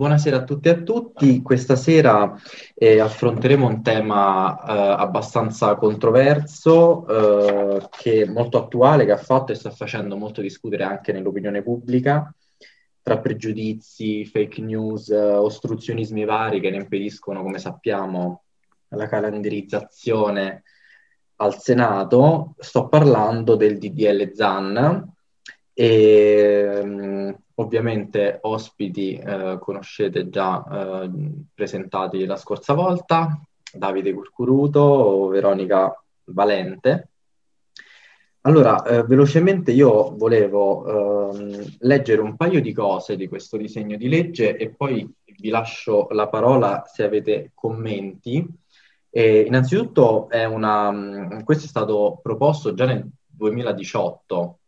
buonasera a tutti e a tutti. Questa sera eh, affronteremo un tema eh, abbastanza controverso, eh, che è molto attuale, che ha fatto e sta facendo molto discutere anche nell'opinione pubblica, tra pregiudizi, fake news, ostruzionismi vari che ne impediscono, come sappiamo, la calendarizzazione al Senato. Sto parlando del DDL ZAN. E, Ovviamente ospiti eh, conoscete già eh, presentati la scorsa volta, Davide Curcuruto, Veronica Valente. Allora, eh, velocemente io volevo ehm, leggere un paio di cose di questo disegno di legge e poi vi lascio la parola se avete commenti. E innanzitutto è una, questo è stato proposto già nel 2018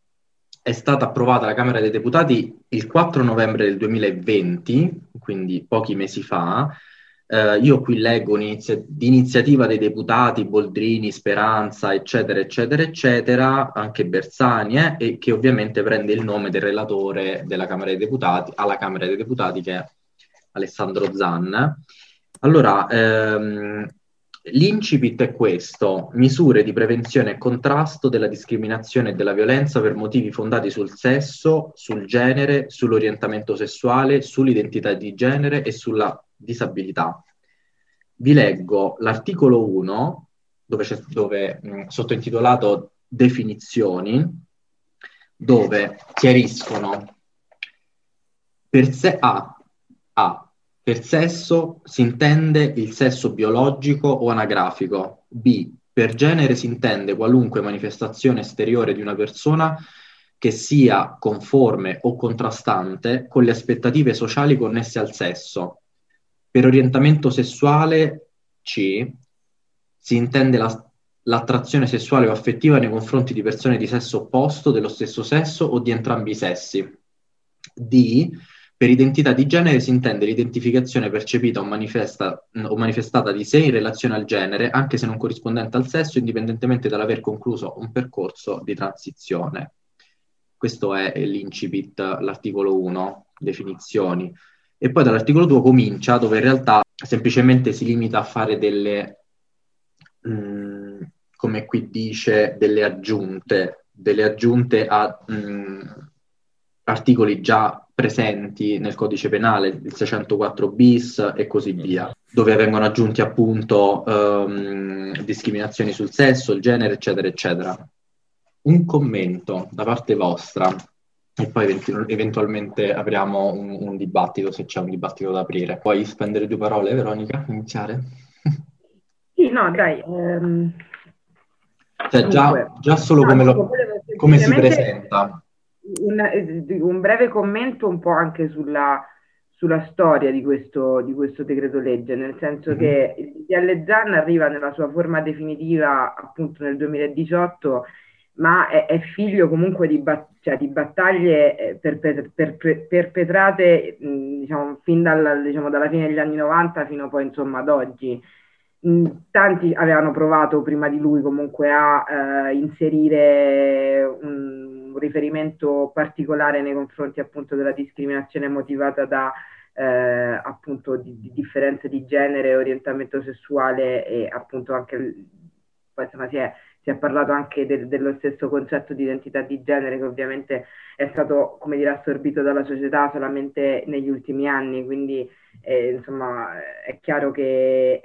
è stata approvata alla Camera dei Deputati il 4 novembre del 2020, quindi pochi mesi fa. Eh, io qui leggo un'inizia- di iniziativa dei deputati Boldrini, Speranza, eccetera, eccetera, eccetera, anche Bersani, eh, e che ovviamente prende il nome del relatore della Camera dei Deputati, alla Camera dei Deputati, che è Alessandro Zanna. Allora, ehm, L'incipit è questo, misure di prevenzione e contrasto della discriminazione e della violenza per motivi fondati sul sesso, sul genere, sull'orientamento sessuale, sull'identità di genere e sulla disabilità. Vi leggo l'articolo 1, dove, c'è, dove mh, sottointitolato definizioni, dove chiariscono per sé A, A per sesso si intende il sesso biologico o anagrafico. B. Per genere si intende qualunque manifestazione esteriore di una persona che sia conforme o contrastante con le aspettative sociali connesse al sesso. Per orientamento sessuale C si intende la, l'attrazione sessuale o affettiva nei confronti di persone di sesso opposto, dello stesso sesso o di entrambi i sessi. D per identità di genere si intende l'identificazione percepita o, manifesta, o, manifestata di sé in relazione al genere, anche se non corrispondente al sesso, indipendentemente dall'aver concluso un percorso di transizione. Questo è l'incipit, l'articolo 1, definizioni. E poi dall'articolo 2 comincia, dove in realtà semplicemente si limita a fare delle, mh, mm, come qui dice, delle aggiunte, delle aggiunte a mh, mm, articoli già presenti nel codice penale, il 604 bis e così via, dove vengono aggiunti appunto um, discriminazioni sul sesso, il genere, eccetera, eccetera. Un commento da parte vostra e poi eventualmente apriamo un, un dibattito se c'è un dibattito da aprire. Puoi spendere due parole, Veronica? Iniziare? Sì, no, dai. Ehm... Cioè, già, già, solo come, lo, come si presenta un, un, breve commento un po' anche sulla, sulla storia di questo, di questo, decreto legge, nel senso mm-hmm. che il DL Zan arriva nella sua forma definitiva appunto nel 2018, ma è, è figlio comunque di, bat- cioè, di battaglie eh, perpet- per- perpetrate mh, diciamo, fin dal, diciamo, dalla fine degli anni 90 fino poi insomma ad oggi. Tanti avevano provato prima di lui comunque a eh, inserire un un riferimento particolare nei confronti appunto della discriminazione motivata da eh, appunto di, di, differenze di genere, orientamento sessuale e appunto anche poi insomma si è, si è parlato anche del, dello stesso concetto di identità di genere che ovviamente è stato come dire assorbito dalla società solamente negli ultimi anni quindi eh, insomma è chiaro che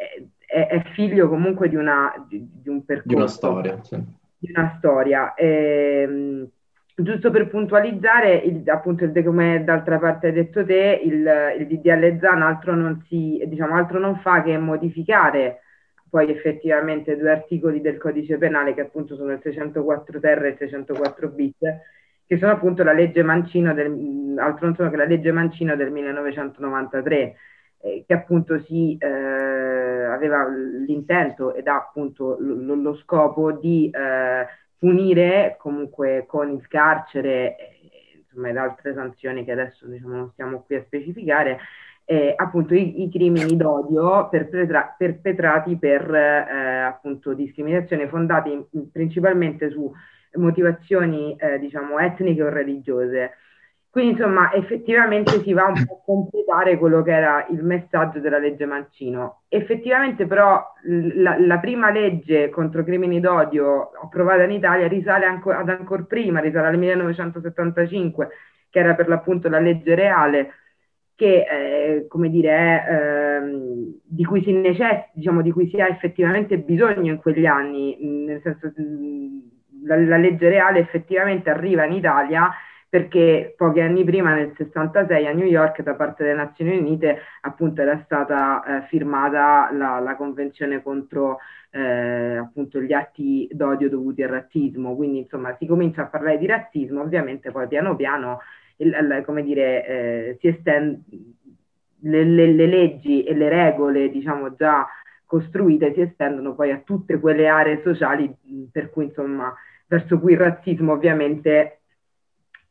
è, è, figlio comunque di, una, di, di un percorso di una storia sì. di una storia e, ehm, Giusto per puntualizzare, il, appunto, come d'altra parte hai detto te, il, il DDL ZAN altro non, si, diciamo, altro non fa che modificare poi effettivamente due articoli del codice penale che appunto sono il 604 ter e il 604 bis, che sono appunto la legge Mancino del, altro non sono che la legge Mancino del 1993, eh, che appunto si eh, aveva l'intento ed ha appunto lo, lo scopo di eh, punire comunque con il carcere insomma, ed altre sanzioni che adesso diciamo, non stiamo qui a specificare, eh, appunto i, i, crimini d'odio perpetra- perpetrati per eh, appunto discriminazione fondati principalmente su motivazioni eh, diciamo etniche o religiose. Quindi insomma effettivamente si va un po' a completare quello che era il messaggio della legge Mancino. Effettivamente però la, la prima legge contro crimini d'odio approvata in Italia risale anco, ad ancora prima, risale al 1975, che era per l'appunto la legge reale, che eh, come dire, è, eh, di, cui si necess- diciamo, di cui si ha effettivamente bisogno in quegli anni, nel senso la, la legge reale effettivamente arriva in Italia perché pochi anni prima, nel 66, a New York, da parte delle Nazioni Unite, appunto era stata eh, firmata la, la, convenzione contro eh, appunto gli atti d'odio dovuti al razzismo. Quindi, insomma, si comincia a parlare di razzismo, ovviamente poi piano piano, il, il, come dire, eh, si estende le, le, le leggi e le regole, diciamo, già costruite si estendono poi a tutte quelle aree sociali per cui, insomma, verso cui il razzismo ovviamente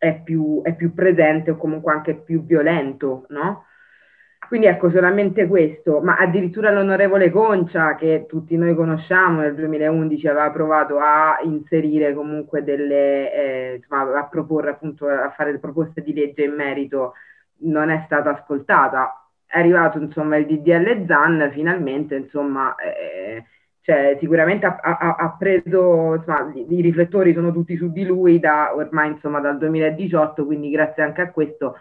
è più, è più presente o comunque anche più violento, no? Quindi ecco solamente questo, ma addirittura l'onorevole Concia, che tutti noi conosciamo, nel 2011 aveva provato a inserire comunque delle, eh, insomma, a proporre appunto, a fare proposte di legge in merito, non è stata ascoltata. È arrivato insomma il DDL ZAN, finalmente insomma eh, cioè, sicuramente ha, ha, ha preso, insomma, i, riflettori sono tutti su di lui da ormai insomma dal 2018, quindi grazie anche a questo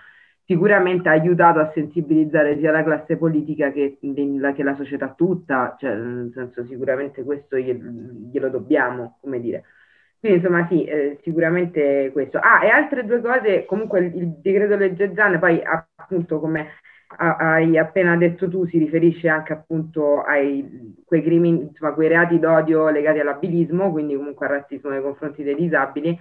sicuramente ha aiutato a sensibilizzare sia la classe politica che, che la società tutta, cioè, nel senso sicuramente questo glielo dobbiamo, come dire. Quindi insomma sì, eh, sicuramente questo. Ah, e altre due cose, comunque il, il decreto legge Zan, poi appunto come hai appena detto tu si riferisce anche appunto ai quei crimini, insomma, quei reati d'odio legati all'abilismo, quindi comunque al razzismo nei confronti dei disabili.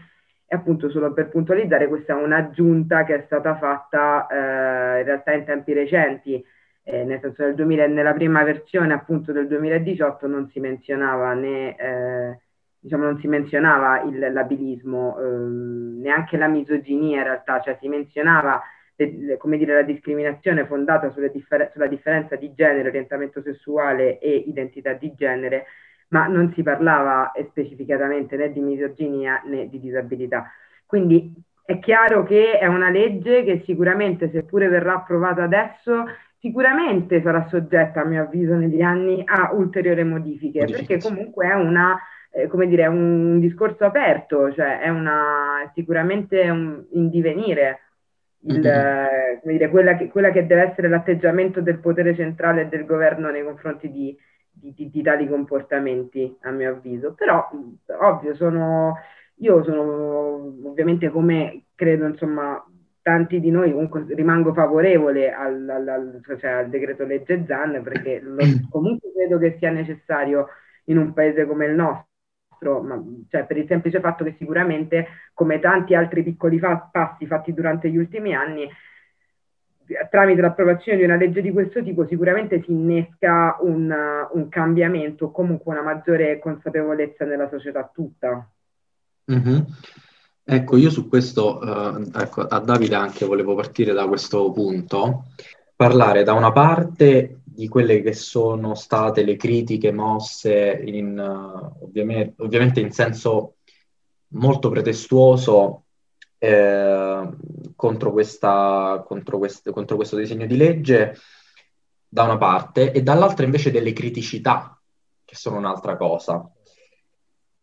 E appunto solo per puntualizzare, questa è un'aggiunta che è stata fatta eh, in realtà in tempi recenti, eh, nel senso del 2000, nella prima versione appunto del 2018 non si menzionava né, eh, diciamo non si menzionava il, l'abilismo, ehm, neanche la misoginia in realtà, cioè si menzionava le, come dire, la discriminazione fondata differ- sulla differenza di genere, orientamento sessuale e identità di genere, ma non si parlava specificatamente né di misoginia né di disabilità. Quindi è chiaro che è una legge che sicuramente, seppure verrà approvata adesso, sicuramente sarà soggetta, a mio avviso, negli anni a ulteriori modifiche, modifiche. perché comunque è una eh, come dire, un discorso aperto, cioè è una, sicuramente un, in divenire il, mm-hmm. dire, quella, che, quella, che, deve essere l'atteggiamento del potere centrale e del governo nei confronti di, di, di, di tali comportamenti, a mio avviso. Però, ovvio, sono, io sono ovviamente come credo, insomma, tanti di noi comunque rimango favorevole al, al, al, cioè al decreto legge ZAN perché lo, comunque credo che sia necessario in un paese come il nostro nostro, ma, cioè per il semplice fatto che sicuramente, come tanti altri piccoli fa- passi fatti durante gli ultimi anni, tramite l'approvazione di una legge di questo tipo sicuramente si innesca un, un cambiamento, comunque una maggiore consapevolezza nella società tutta. Mm-hmm. Ecco, io su questo, eh, ecco, a Davide anche volevo partire da questo punto, parlare da una parte di quelle che sono state le critiche mosse in, uh, ovviamente, ovviamente, in senso molto pretestuoso eh, contro, questa, contro, quest, contro questo disegno di legge da una parte e dall'altra invece delle criticità che sono un'altra cosa.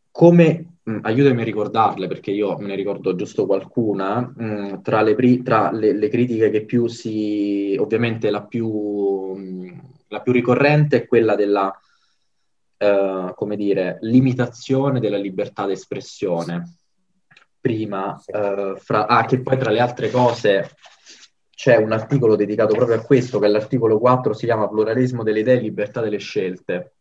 Come, mh, aiutami a ricordarle perché io me ne ricordo giusto qualcuna, mh, tra, le, pri- tra le, le, critiche che più si, ovviamente la più, mh, la più ricorrente è quella della, eh, come dire, limitazione della libertà d'espressione. Prima, eh, fra, ah, che poi tra le altre cose c'è un articolo dedicato proprio a questo, che è l'articolo 4, si chiama Pluralismo delle idee e libertà delle scelte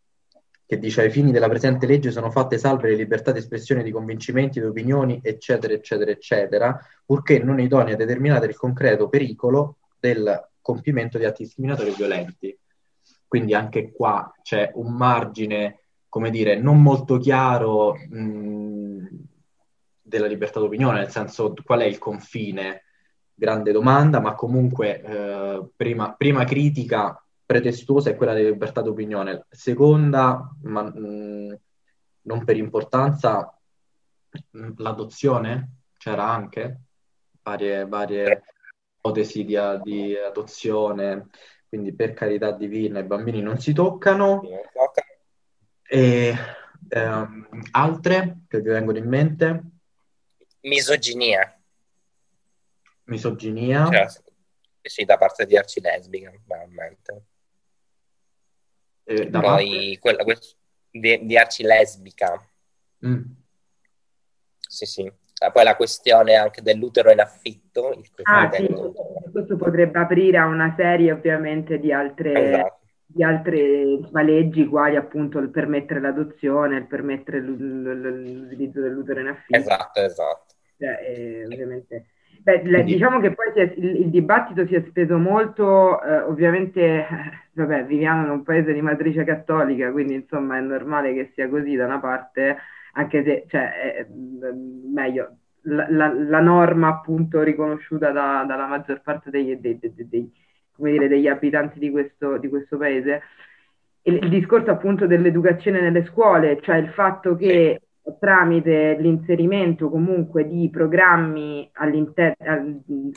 che dice ai fini della presente legge sono fatte salve le libertà di espressione di convincimenti, di opinioni, eccetera, eccetera, eccetera, purché non idonei a determinare il concreto pericolo del compimento di atti discriminatori violenti. Quindi anche qua c'è un margine, come dire, non molto chiaro mh, della libertà d'opinione, nel senso qual è il confine, grande domanda, ma comunque eh, prima, prima critica pretestuosa è quella della libertà d'opinione. Seconda, ma mh, non per importanza, mh, l'adozione c'era anche, varie, varie ipotesi di, di, adozione, quindi per carità divina i bambini non si toccano. E ehm, altre che vi vengono in mente? Misoginia. Misoginia. Cioè, sì, da parte di arcilesbica, veramente. Eh, Poi parte... quella, quella di, di arcilesbica. Mm. Sì, sì. Ah, poi la questione anche dell'utero in affitto. Ah, sì. Questo potrebbe aprire a una serie ovviamente di altre, esatto. di altre leggi, quali appunto il permettere l'adozione, il permettere l'utilizzo dell'utero in affitto. Esatto, esatto. Cioè, eh, ovviamente... Beh, diciamo che poi è, il, il, dibattito si è speso molto, eh, ovviamente, vabbè, viviamo in un paese di matrice cattolica, quindi insomma è normale che sia così da una parte, anche se, cioè, è, meglio, la, la, la, norma appunto riconosciuta da, dalla maggior parte degli, dei, dei, dei, dire, degli abitanti di questo, di questo paese. Il, il, discorso appunto dell'educazione nelle scuole, cioè il fatto che tramite l'inserimento comunque di programmi all'interno di,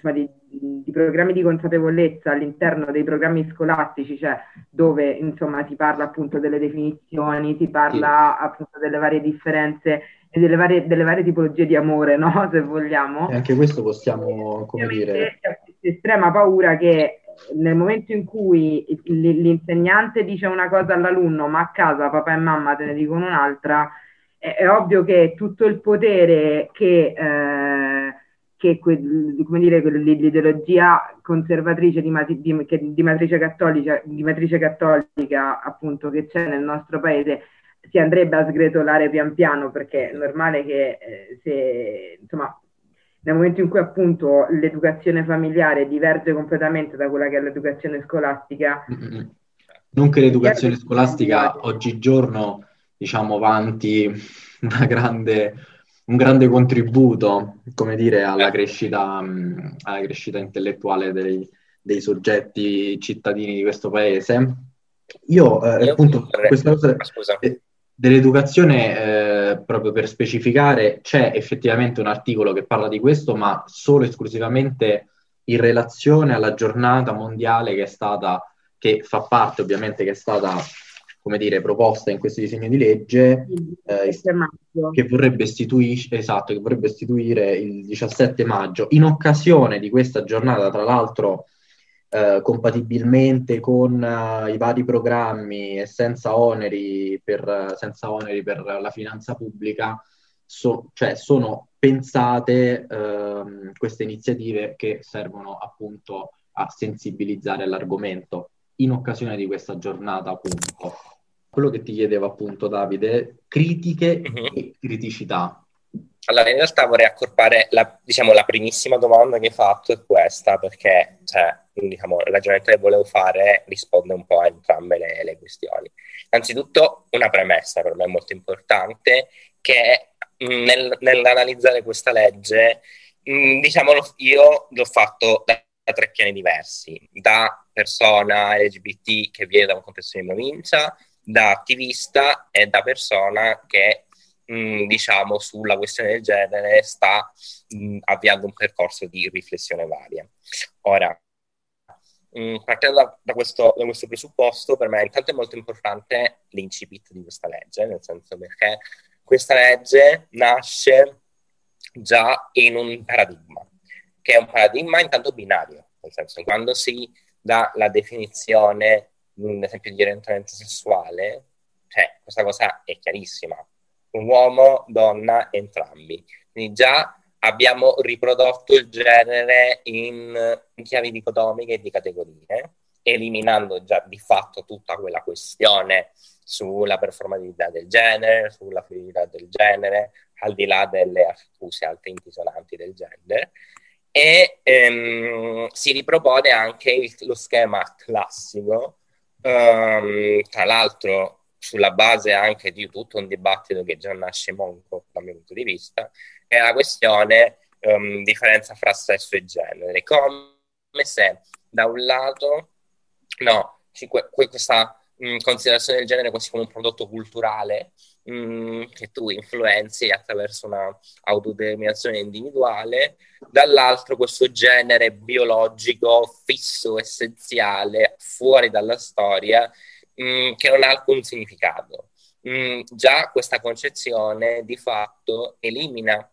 di, programmi di consapevolezza all'interno dei programmi scolastici, cioè dove insomma si parla appunto delle definizioni, si parla sì. appunto delle varie differenze e delle varie, delle varie tipologie di amore, no? Se vogliamo. E anche questo possiamo, come dire... C'è estrema paura che nel momento in cui l'insegnante dice una cosa all'alunno, ma a casa papà e mamma te ne dicono un'altra, è, è ovvio che tutto il potere che, eh, che come dire, l'ideologia conservatrice di, di, di, matrice cattolica, di matrice cattolica appunto che c'è nel nostro paese si andrebbe a sgretolare pian piano perché è normale che eh, se insomma nel momento in cui appunto l'educazione familiare diverge completamente da quella che è l'educazione scolastica. Non che l'educazione scolastica oggigiorno diciamo, avanti grande, un grande contributo, come dire, alla crescita, alla crescita intellettuale dei, dei, soggetti cittadini di questo paese. Io, eh, Io appunto, questa cosa eh, dell'educazione, eh, proprio per specificare, c'è effettivamente un articolo che parla di questo, ma solo esclusivamente in relazione alla giornata mondiale che è stata, che fa parte ovviamente, che è stata come dire, proposta in questo disegno di legge eh, che, vorrebbe esatto, che vorrebbe istituire il 17 maggio in occasione di questa giornata, tra l'altro eh, compatibilmente con uh, i vari programmi e senza oneri per, senza oneri per la finanza pubblica, so, cioè sono pensate uh, queste iniziative che servono appunto a sensibilizzare l'argomento in occasione di questa giornata appunto quello che ti chiedevo appunto Davide, critiche uh-huh. e criticità. Allora, in realtà vorrei accorpare la, diciamo, la primissima domanda che hai fatto è questa, perché cioè, diciamo, il ragionamento che volevo fare risponde un po' a entrambe le, le questioni. Innanzitutto, una premessa per me molto importante, che nel, nell'analizzare questa legge, mh, diciamo, io l'ho fatto da, da tre piani diversi, da persona LGBT che viene da un contesto di provincia, da attivista e da persona che mh, diciamo sulla questione del genere sta mh, avviando un percorso di riflessione varia. Ora, mh, partendo da, da, questo, da, questo, presupposto, per me intanto è molto importante l'incipit di questa legge, nel senso perché questa legge nasce già in un paradigma, che è un paradigma intanto binario, nel senso quando si dà la definizione un esempio di orientamento sessuale, cioè questa cosa è chiarissima. Un uomo, donna, entrambi. Quindi già abbiamo riprodotto il genere in, in chiavi dicotomiche e di categorie, eliminando già di fatto tutta quella questione sulla performatività del genere, sulla fluidità del genere, al di là delle accuse altintisonanti del gender. E ehm, si ripropone anche il, lo schema classico Um, tra l'altro, sulla base anche di tutto un dibattito che già nasce molto dal mio punto di vista, è la questione um, differenza fra sesso e genere, come se da un lato no, que- questa mh, considerazione del genere quasi come un prodotto culturale mm, che tu influenzi attraverso una autodeterminazione individuale, dall'altro questo genere biologico fisso, essenziale, fuori dalla storia, mh, mm, che non ha alcun significato. Mh, già questa concezione di fatto elimina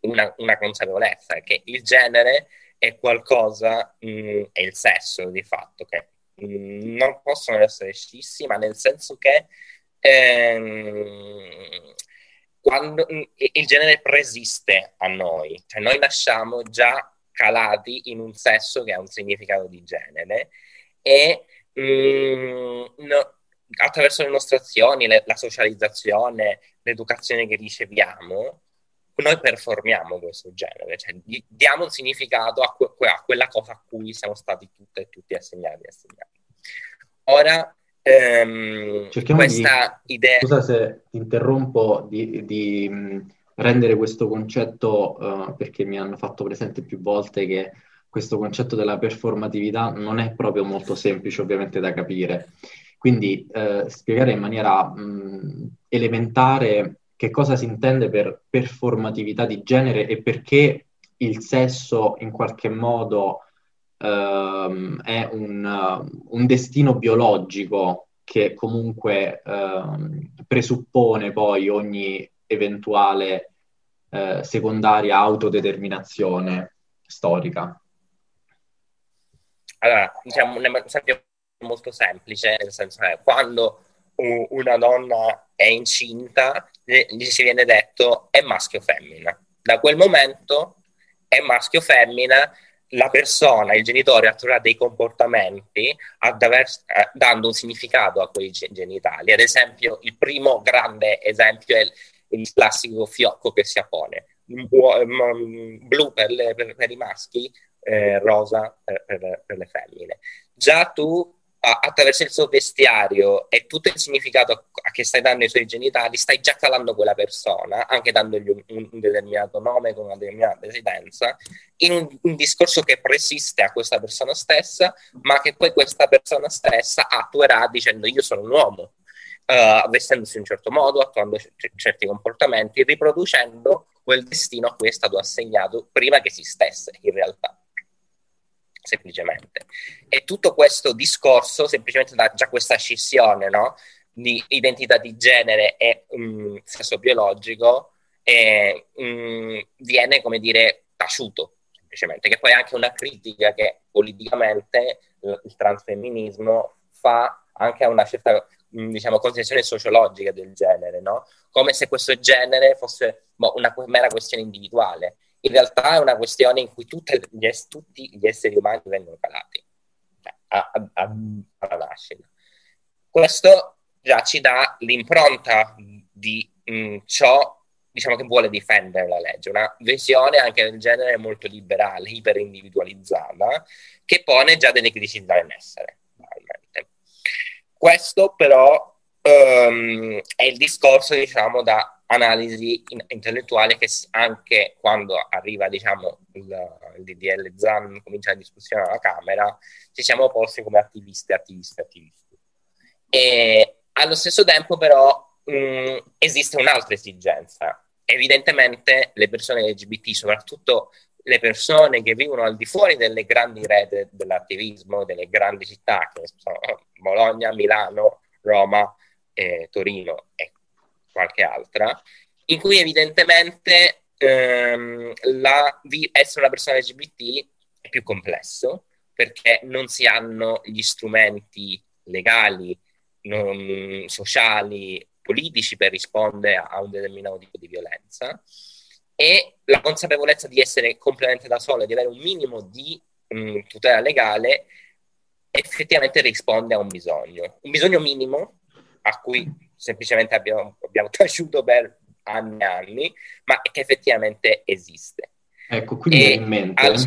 una, una consapevolezza che il genere è qualcosa, mh, è il sesso di fatto, che mh, non possono essere scissi, ma nel senso che ehm, quando, il genere presiste a noi, cioè noi nasciamo già calati in un sesso che ha un significato di genere e mh, no, attraverso le nostre azioni, le, la socializzazione, l'educazione che riceviamo, noi performiamo questo genere, cioè diamo un significato a, que- a, quella cosa a cui siamo stati tutte e tutti assegnati. assegnati. Ora, ehm, questa di, idea... Scusa se ti interrompo, di, di rendere questo concetto, uh, perché mi hanno fatto presente più volte che questo concetto della performatività non è proprio molto semplice ovviamente da capire. Quindi eh, spiegare in maniera mh, elementare che cosa si intende per performatività di genere e perché il sesso in qualche modo ehm, è un, un, destino biologico che comunque ehm, presuppone poi ogni eventuale eh, secondaria autodeterminazione storica. Allora, diciamo un esempio molto semplice, nel senso che quando una donna è incinta, gli si viene detto è maschio o femmina. Da quel momento è maschio o femmina, la persona, il genitore attuerà dei comportamenti attraverso, eh, dando un significato a quei genitali. Ad esempio, il primo grande esempio è il, il classico fiocco che si appone, blu per, le, per, per i maschi, eh, rosa per, per, le femmine. Già tu attraverso il suo vestiario e tutto il significato che stai dando ai suoi genitali, stai già calando quella persona, anche dandogli un, un determinato nome con una determinata residenza, in un, un, discorso che persiste a questa persona stessa, ma che poi questa persona stessa attuerà dicendo io sono un uomo, uh, vestendosi in un certo modo, attuando c- certi comportamenti, riproducendo quel destino a cui è stato assegnato prima che esistesse in realtà semplicemente. E tutto questo discorso semplicemente da già questa scissione no? di identità di genere e um, sesso biologico e, um, viene, come dire, taciuto semplicemente, che poi è anche una critica che politicamente il transfemminismo fa anche a una certa diciamo, concezione sociologica del genere, no? come se questo genere fosse boh, una mera questione individuale in realtà è una questione in cui gli, tutti gli esseri umani vengono calati cioè, a, a, alla nascita. Questo già ci dà l'impronta di mh, mm, ciò diciamo, che vuole difendere la legge, una visione anche del genere molto liberale, iperindividualizzata, che pone già delle criticità in essere. Questo però um, è il discorso diciamo, da analisi in- intellettuale che anche quando arriva diciamo, il, il DDL ZAN, comincia la discussione alla Camera, ci siamo posti come attivisti, attivisti, attivisti. E allo stesso tempo però mh, esiste un'altra esigenza. Evidentemente le persone LGBT, soprattutto le persone che vivono al di fuori delle grandi rete dell'attivismo, delle grandi città, che sono Bologna, Milano, Roma, eh, Torino e qualche altra, in cui evidentemente ehm, la, essere una persona LGBT è più complesso perché non si hanno gli strumenti legali, non, sociali, politici per rispondere a un determinato tipo di violenza e la consapevolezza di essere completamente da solo e di avere un minimo di mh, tutela legale effettivamente risponde a un bisogno, un bisogno minimo a cui semplicemente abbiamo, abbiamo taciuto per anni e anni, ma che effettivamente esiste. Ecco, quindi e in mente, allo...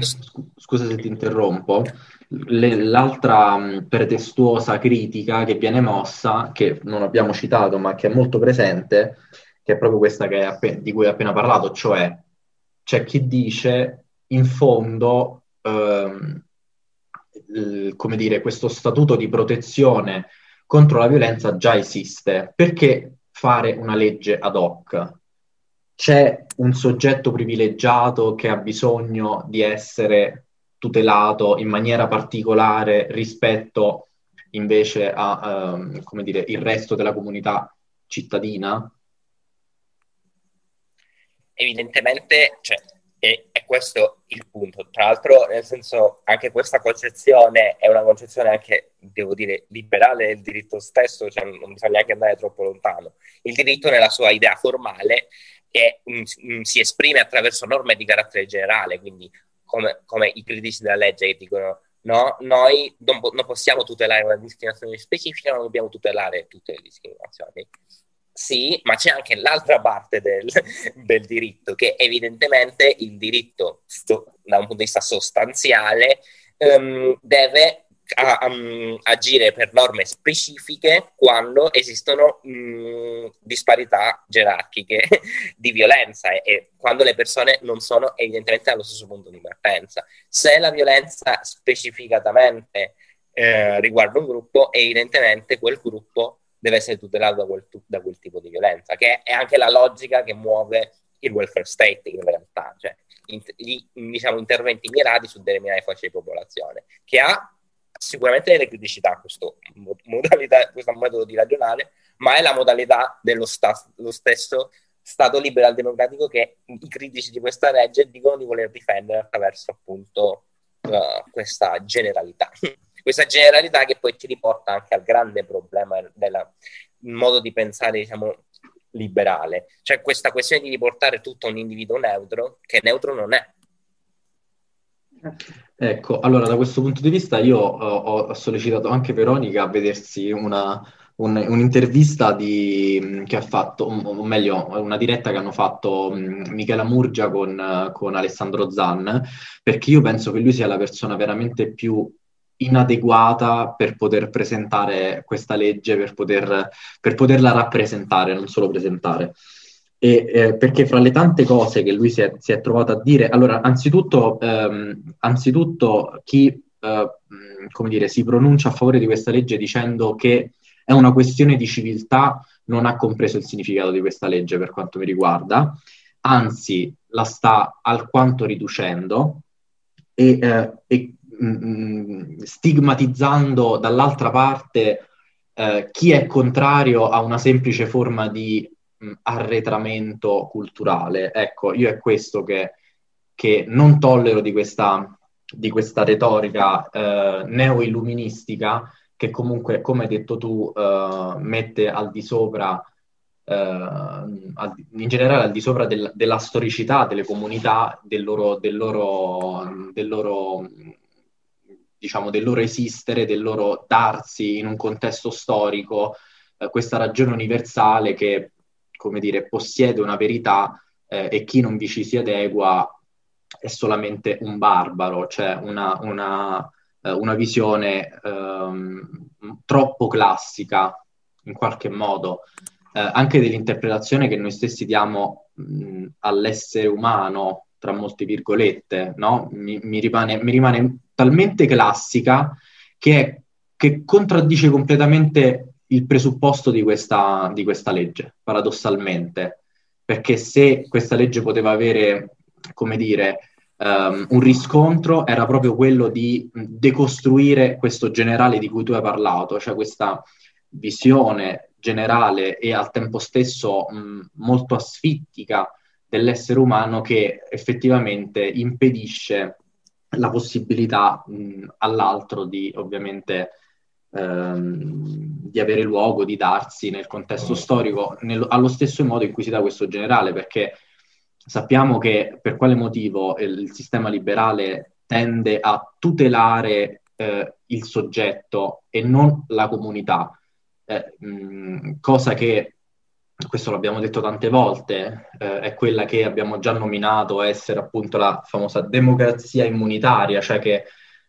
scusa se ti interrompo, le, l'altra mh, pretestuosa critica che viene mossa, che non abbiamo citato ma che è molto presente, che è proprio questa che appen- di cui hai appena parlato, cioè c'è chi dice in fondo, ehm, l- come dire, questo statuto di protezione contro la violenza già esiste, perché fare una legge ad hoc. C'è un soggetto privilegiato che ha bisogno di essere tutelato in maniera particolare rispetto invece a, um, come dire, il resto della comunità cittadina? Evidentemente, cioè, questo il punto. Tra l'altro, nel senso, anche questa concezione è una concezione anche, devo dire, liberale del diritto stesso, cioè non bisogna neanche andare troppo lontano. Il diritto nella sua idea formale è, um, si esprime attraverso norme di carattere generale, quindi come, come i critici della legge che dicono no, noi non, non, possiamo tutelare una discriminazione specifica, non dobbiamo tutelare tutte le discriminazioni. Sì, ma c'è anche l'altra parte del, del diritto, che evidentemente il diritto, sto, da un punto di vista sostanziale, um, deve a, um, agire per norme specifiche quando esistono mh, disparità gerarchiche di violenza e, e, quando le persone non sono evidentemente allo stesso punto di partenza. Se la violenza specificatamente eh, riguarda un gruppo, evidentemente quel gruppo deve essere tutelato da quel, da quel, tipo di violenza, che è anche la logica che muove il welfare state in realtà, cioè in, gli, diciamo, interventi mirati su determinate fasce di popolazione, che ha sicuramente delle criticità questo, modalità, questo metodo di ragionare, ma è la modalità dello sta- stesso Stato liberal democratico che i critici di questa legge dicono di voler difendere attraverso appunto uh, questa generalità. Questa generalità che poi ci riporta anche al grande problema del modo di pensare, diciamo, liberale. Cioè questa questione di riportare tutto a un individuo neutro, che neutro non è. Ecco, allora da questo punto di vista io ho, ho sollecitato anche Veronica a vedersi una, un, un'intervista di, che ha fatto, o meglio, una diretta che hanno fatto Michela Murgia con, con Alessandro Zan, perché io penso che lui sia la persona veramente più inadeguata per poter presentare questa legge, per, poter, per poterla rappresentare, non solo presentare. E, eh, perché fra le tante cose che lui si è, si è trovato a dire, allora, anzitutto, ehm, anzitutto chi eh, come dire, si pronuncia a favore di questa legge dicendo che è una questione di civiltà, non ha compreso il significato di questa legge per quanto mi riguarda, anzi la sta alquanto riducendo e, eh, e mh, mm, stigmatizzando dall'altra parte eh, chi è contrario a una semplice forma di arretramento culturale. Ecco, io è questo che, che non tollero di questa, di questa retorica eh, neo-illuministica che comunque, come hai detto tu, eh, mette al di sopra, al, in generale al di sopra del, della storicità delle comunità, del loro, del loro, del loro diciamo, del loro esistere, del loro darsi in un contesto storico, eh, questa ragione universale che come dire, possiede una verità eh, e chi non vi ci si adegua è solamente un barbaro, cioè una, una, eh, una visione ehm, troppo classica in qualche modo, eh, anche dell'interpretazione che noi stessi diamo mh, all'essere umano, tra molte virgolette, no? mi, mi, rimane, mi rimane talmente classica che, che contraddice completamente il presupposto di questa, di questa legge, paradossalmente, perché se questa legge poteva avere, come dire, um, un riscontro, era proprio quello di decostruire questo generale di cui tu hai parlato, cioè questa visione generale e al tempo stesso mh, molto asfittica dell'essere umano che effettivamente impedisce la possibilità mh, all'altro di ovviamente ehm, di avere luogo, di darsi nel contesto storico, nel, allo stesso modo in cui si dà questo generale, perché sappiamo che per quale motivo il, il sistema liberale tende a tutelare eh, il soggetto e non la comunità, eh, mh, cosa che questo l'abbiamo detto tante volte, eh, è quella che abbiamo già nominato essere appunto la famosa democrazia immunitaria, cioè che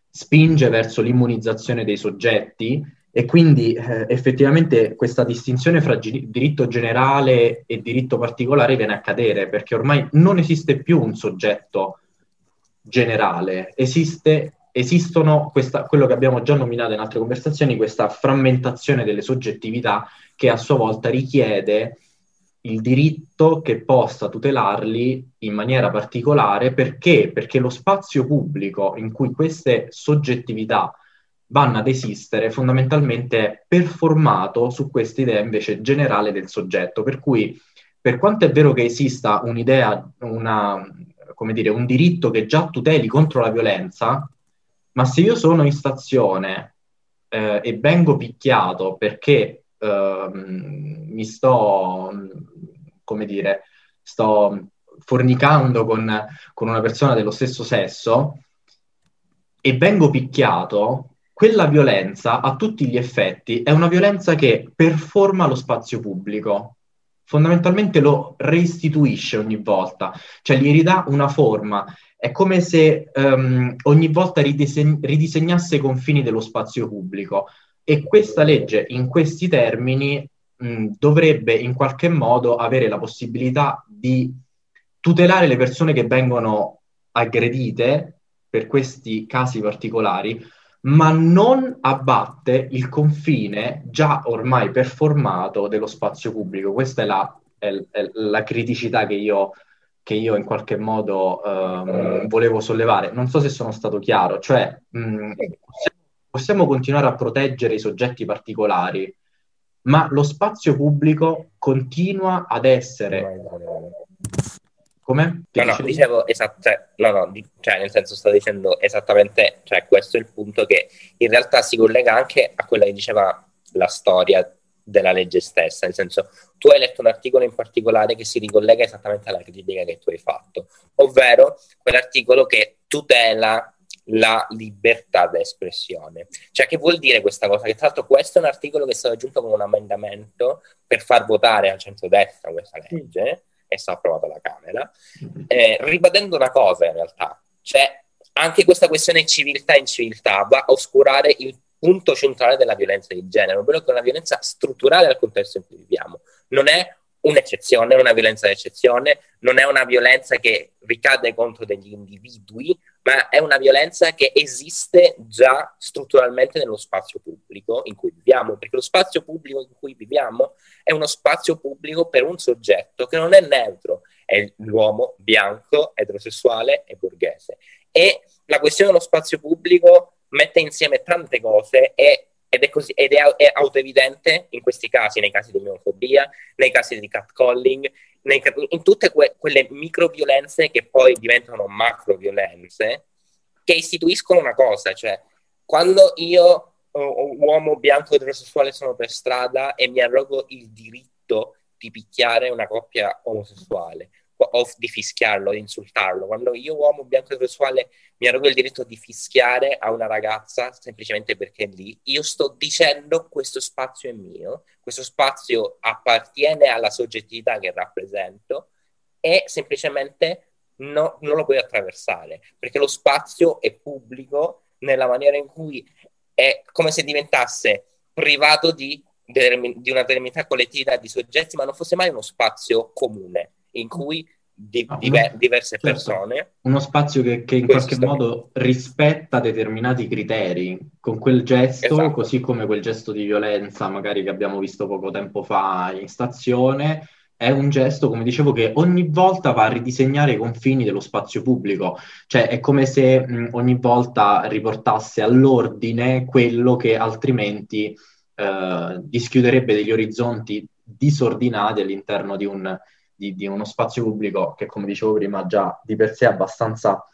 spinge verso l'immunizzazione dei soggetti e quindi eh, effettivamente questa distinzione fra gi- diritto generale e diritto particolare viene a cadere perché ormai non esiste più un soggetto generale, esiste esistono questa, quello che abbiamo già nominato in altre conversazioni, questa frammentazione delle soggettività che a sua volta richiede il diritto che possa tutelarli in maniera particolare perché? Perché lo spazio pubblico in cui queste soggettività vanno ad esistere fondamentalmente è performato su questa idea invece generale del soggetto, per cui per quanto è vero che esista un'idea, una, come dire, un diritto che già tuteli contro la violenza, ma se io sono in stazione eh, e vengo picchiato perché eh, mi sto, come dire, sto fornicando con, con una persona dello stesso sesso e vengo picchiato, quella violenza a tutti gli effetti è una violenza che performa lo spazio pubblico, fondamentalmente lo restituisce ogni volta, cioè gli ridà una forma. È come se um, ogni volta ridiseg- ridisegnasse i confini dello spazio pubblico e questa legge in questi termini mh, dovrebbe in qualche modo avere la possibilità di tutelare le persone che vengono aggredite per questi casi particolari, ma non abbatte il confine già ormai performato dello spazio pubblico. Questa è la, è, è la criticità che io, che io, in qualche modo um, volevo sollevare. Non so se sono stato chiaro, cioè mh, mm, possiamo continuare a proteggere i soggetti particolari, ma lo spazio pubblico continua ad essere come? no, no, dicevo esatto, cioè, no, no, cioè, nel senso sto dicendo esattamente, cioè questo è il punto che in realtà si collega anche a quella che diceva la storia della legge stessa, nel senso tu hai letto un articolo in particolare che si ricollega esattamente alla critica che tu hai fatto, ovvero quell'articolo che tutela la libertà d'espressione. Cioè, che vuol dire questa cosa? Che tra l'altro questo è un articolo che è stato aggiunto come un emendamento per far votare al centro-destra questa legge, è stato approvato alla Camera, eh, ribadendo una cosa in realtà, cioè anche questa questione civiltà e inciviltà va a oscurare il punto centrale della violenza di genere, ovvero che è una violenza strutturale al contesto in cui viviamo. Non è un'eccezione, una violenza d'eccezione, non è una violenza che ricade contro degli individui, ma è una violenza che esiste già strutturalmente nello spazio pubblico in cui viviamo, perché lo spazio pubblico in cui viviamo è uno spazio pubblico per un soggetto che non è neutro, è l'uomo bianco, eterosessuale e borghese. E la questione dello spazio pubblico mette insieme tante cose e ed, è, così, ed è, è autoevidente in questi casi, nei casi di omofobia, nei casi di catcalling, nei, in tutte que, quelle microviolenze che poi diventano macroviolenze, che istituiscono una cosa, cioè quando io, uomo bianco eterosessuale, sono per strada e mi arrogo il diritto di picchiare una coppia omosessuale, o di fischiarlo, di insultarlo. Quando io, uomo bianco eterosessuale, mi arrogo il diritto di fischiare a una ragazza semplicemente perché è lì, io sto dicendo questo spazio è mio, questo spazio appartiene alla soggettività che rappresento e semplicemente no, non lo puoi attraversare, perché lo spazio è pubblico nella maniera in cui è come se diventasse privato di, di una determinata collettività di soggetti, ma non fosse mai uno spazio comune in cui di, ah, diver- diverse certo, persone. Uno spazio che, che in qualche modo rispetta determinati criteri, con quel gesto, esatto. così come quel gesto di violenza magari che abbiamo visto poco tempo fa in stazione, è un gesto, come dicevo, che ogni volta va a ridisegnare i confini dello spazio pubblico, cioè è come se mh, ogni volta riportasse all'ordine quello che altrimenti eh, dischiuderebbe degli orizzonti disordinati all'interno di un, di, di, uno spazio pubblico che, come dicevo prima, già di per sé è abbastanza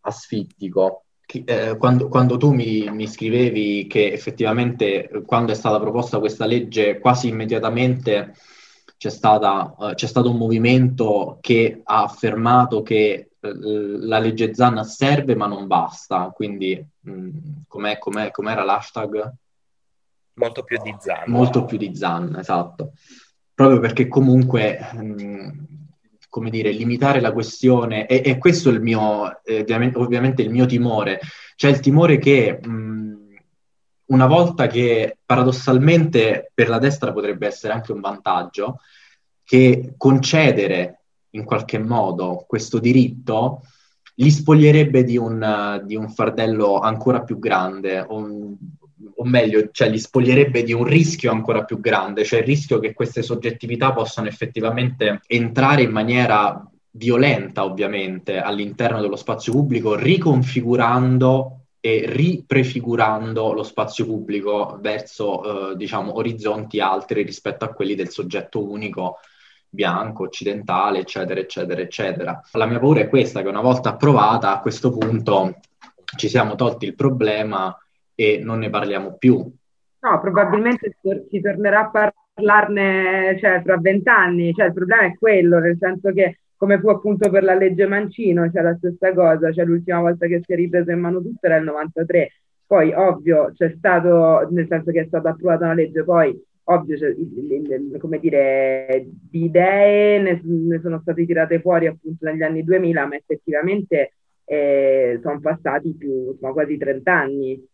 asfittico. Eh, quando, quando, tu mi, mi, scrivevi che effettivamente eh, quando è stata proposta questa legge quasi immediatamente c'è, stata, uh, c'è stato un movimento che ha affermato che uh, la legge Zan serve ma non basta, quindi mh, mm, com'è, com'è, com'era l'hashtag? Molto più di Zan. Molto più di Zan, esatto proprio perché comunque, mh, mm, come dire, limitare la questione, e, e questo è il mio, eh, ovviamente il mio timore, cioè il timore che mm, una volta che paradossalmente per la destra potrebbe essere anche un vantaggio, che concedere in qualche modo questo diritto li spoglierebbe di un, di un fardello ancora più grande, o, o, meglio, cioè li spoglierebbe di un rischio ancora più grande, cioè il rischio che queste soggettività possano effettivamente entrare in maniera violenta, ovviamente, all'interno dello spazio pubblico, riconfigurando e riprefigurando lo spazio pubblico verso, eh, diciamo, orizzonti altri rispetto a quelli del soggetto unico bianco, occidentale, eccetera, eccetera, eccetera. La mia paura è questa, che una volta approvata, a questo punto ci siamo tolti il problema e non ne parliamo più. No, probabilmente si tornerà a parlarne cioè, fra vent'anni, cioè, il problema è quello, nel senso che come fu appunto per la legge Mancino, c'è cioè la stessa cosa, cioè l'ultima volta che si è ripreso in mano tutto era il 93, poi ovvio c'è stato, nel senso che è stata approvata una legge, poi ovvio, come dire, di idee ne, ne, sono state tirate fuori appunto negli anni 2000, ma effettivamente eh, sono passati più, insomma, quasi 30 anni.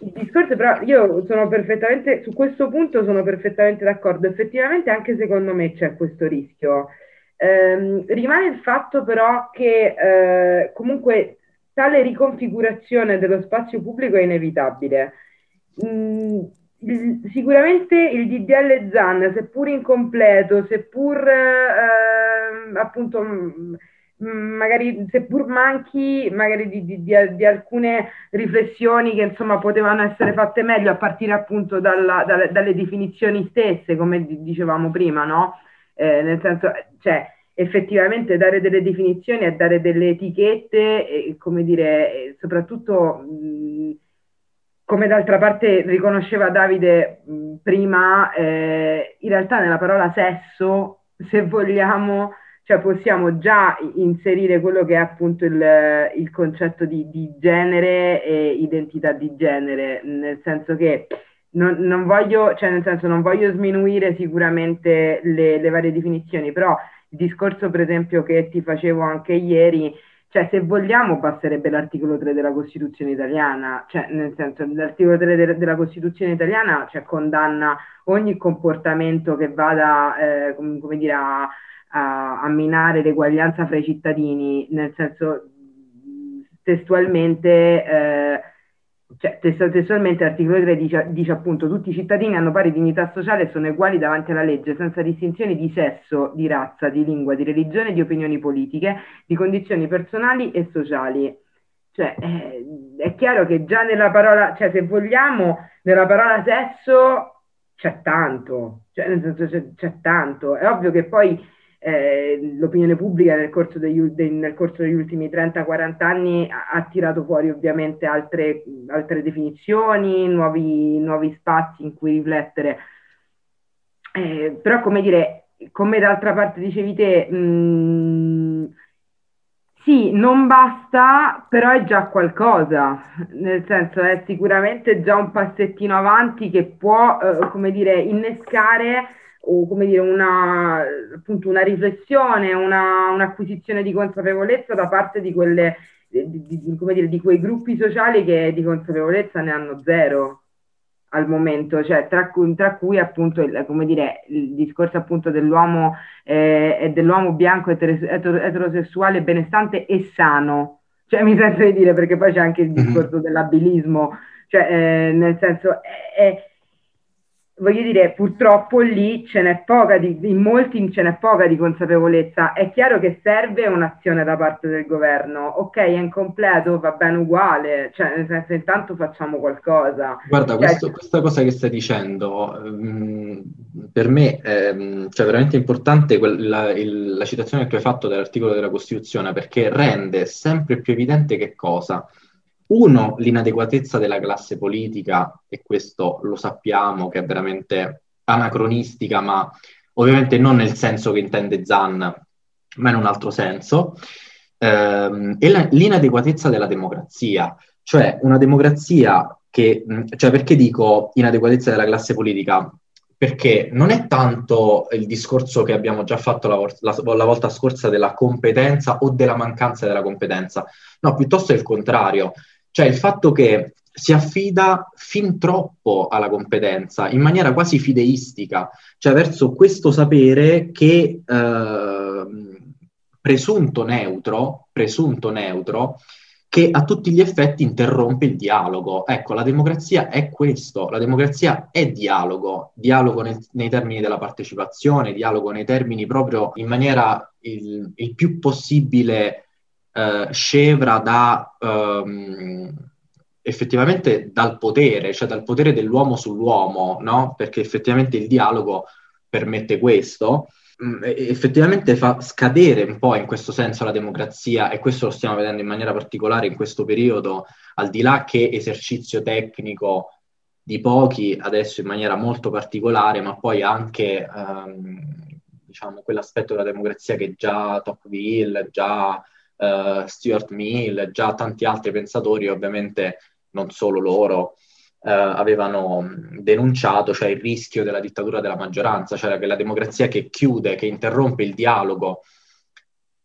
Il discorso però, io sono perfettamente, su questo punto sono perfettamente d'accordo, effettivamente anche secondo me c'è questo rischio. Eh, rimane il fatto però che eh, comunque tale riconfigurazione dello spazio pubblico è inevitabile. Mm, sicuramente il DDL ZAN, seppur incompleto, seppur eh, appunto mm, magari seppur manchi magari di, di, di, di, alcune riflessioni che insomma potevano essere fatte meglio a partire appunto dalla, dalle, dalle, definizioni stesse, come dicevamo prima, no? Eh, nel senso, cioè, effettivamente dare delle definizioni e dare delle etichette, e, come dire, soprattutto mh, come d'altra parte riconosceva Davide mh, prima, eh, in realtà nella parola sesso, se vogliamo, cioè possiamo già inserire quello che è appunto il, il concetto di, di, genere e identità di genere, nel senso che non, non, voglio, cioè nel senso non voglio sminuire sicuramente le, le varie definizioni, però il discorso per esempio che ti facevo anche ieri cioè, se vogliamo, basterebbe l'articolo 3 della Costituzione italiana, cioè, nel senso, l'articolo 3 de- della Costituzione italiana cioè, condanna ogni comportamento che vada, eh, com- come dire, a, a, a minare l'eguaglianza fra i cittadini, nel senso, testualmente... Eh, cioè, testualmente l'articolo 3 dice, dice, appunto tutti i cittadini hanno pari dignità sociale e sono uguali davanti alla legge senza distinzioni di sesso, di razza, di lingua, di religione, di opinioni politiche, di condizioni personali e sociali. Cioè, eh, è chiaro che già nella parola, cioè se vogliamo, nella parola sesso c'è tanto, cioè nel senso c'è, c'è tanto. È ovvio che poi eh, l'opinione pubblica nel corso, degli, de, nel corso, degli, ultimi 30-40 anni ha, ha, tirato fuori ovviamente altre, altre definizioni, nuovi, nuovi, spazi in cui riflettere. Eh, però, come dire, come d'altra parte dicevi te, mh, mm, sì, non basta, però è già qualcosa, nel senso è sicuramente già un passettino avanti che può, eh, come dire, innescare o come dire, una, appunto una riflessione, una, un'acquisizione di consapevolezza da parte di, quelle, di, di, come dire, di quei gruppi sociali che di consapevolezza ne hanno zero al momento, cioè tra, tra cui appunto il, come dire, il discorso appunto dell'uomo eh, e dell'uomo bianco etero, eterosessuale benestante e sano, cioè mi sento di dire perché poi c'è anche il mhm. discorso dell'abilismo, cioè eh, nel senso è, voglio dire, purtroppo lì ce n'è poca, di, in molti ce n'è poca di consapevolezza. È chiaro che serve un'azione da parte del governo. Ok, è incompleto, va bene uguale, cioè nel senso intanto facciamo qualcosa. Guarda, cioè, questo, questa cosa che stai dicendo, um, per me è cioè, veramente importante quella, il, la citazione che tu hai fatto dell'articolo della Costituzione, perché rende sempre più evidente che cosa? Uno, l'inadeguatezza della classe politica, e questo lo sappiamo che è veramente anacronistica, ma ovviamente non nel senso che intende Zan, ma in un altro senso, ehm, e la, l'inadeguatezza della democrazia, cioè una democrazia che, cioè perché dico inadeguatezza della classe politica? Perché non è tanto il discorso che abbiamo già fatto la, la, la volta scorsa della competenza o della mancanza della competenza, no, piuttosto è il contrario cioè il fatto che si affida fin troppo alla competenza, in maniera quasi fideistica, cioè verso questo sapere che eh, presunto neutro, presunto neutro che a tutti gli effetti interrompe il dialogo. Ecco, la democrazia è questo, la democrazia è dialogo, dialogo nel, nei termini della partecipazione, dialogo nei termini proprio in maniera il, il più possibile eh, scevra da... Um, effettivamente dal potere, cioè dal potere dell'uomo sull'uomo, no? Perché effettivamente il dialogo permette questo, Mm, effettivamente fa scadere un po' in questo senso la democrazia e questo lo stiamo vedendo in maniera particolare in questo periodo, al di là che esercizio tecnico di pochi, adesso in maniera molto particolare, ma poi anche ehm, diciamo, quell'aspetto della democrazia che già Tocqueville, già eh, Stuart Mill, già tanti altri pensatori, ovviamente non solo loro, eh, avevano denunciato, cioè il rischio della dittatura della maggioranza, cioè che la democrazia che chiude, che interrompe il dialogo,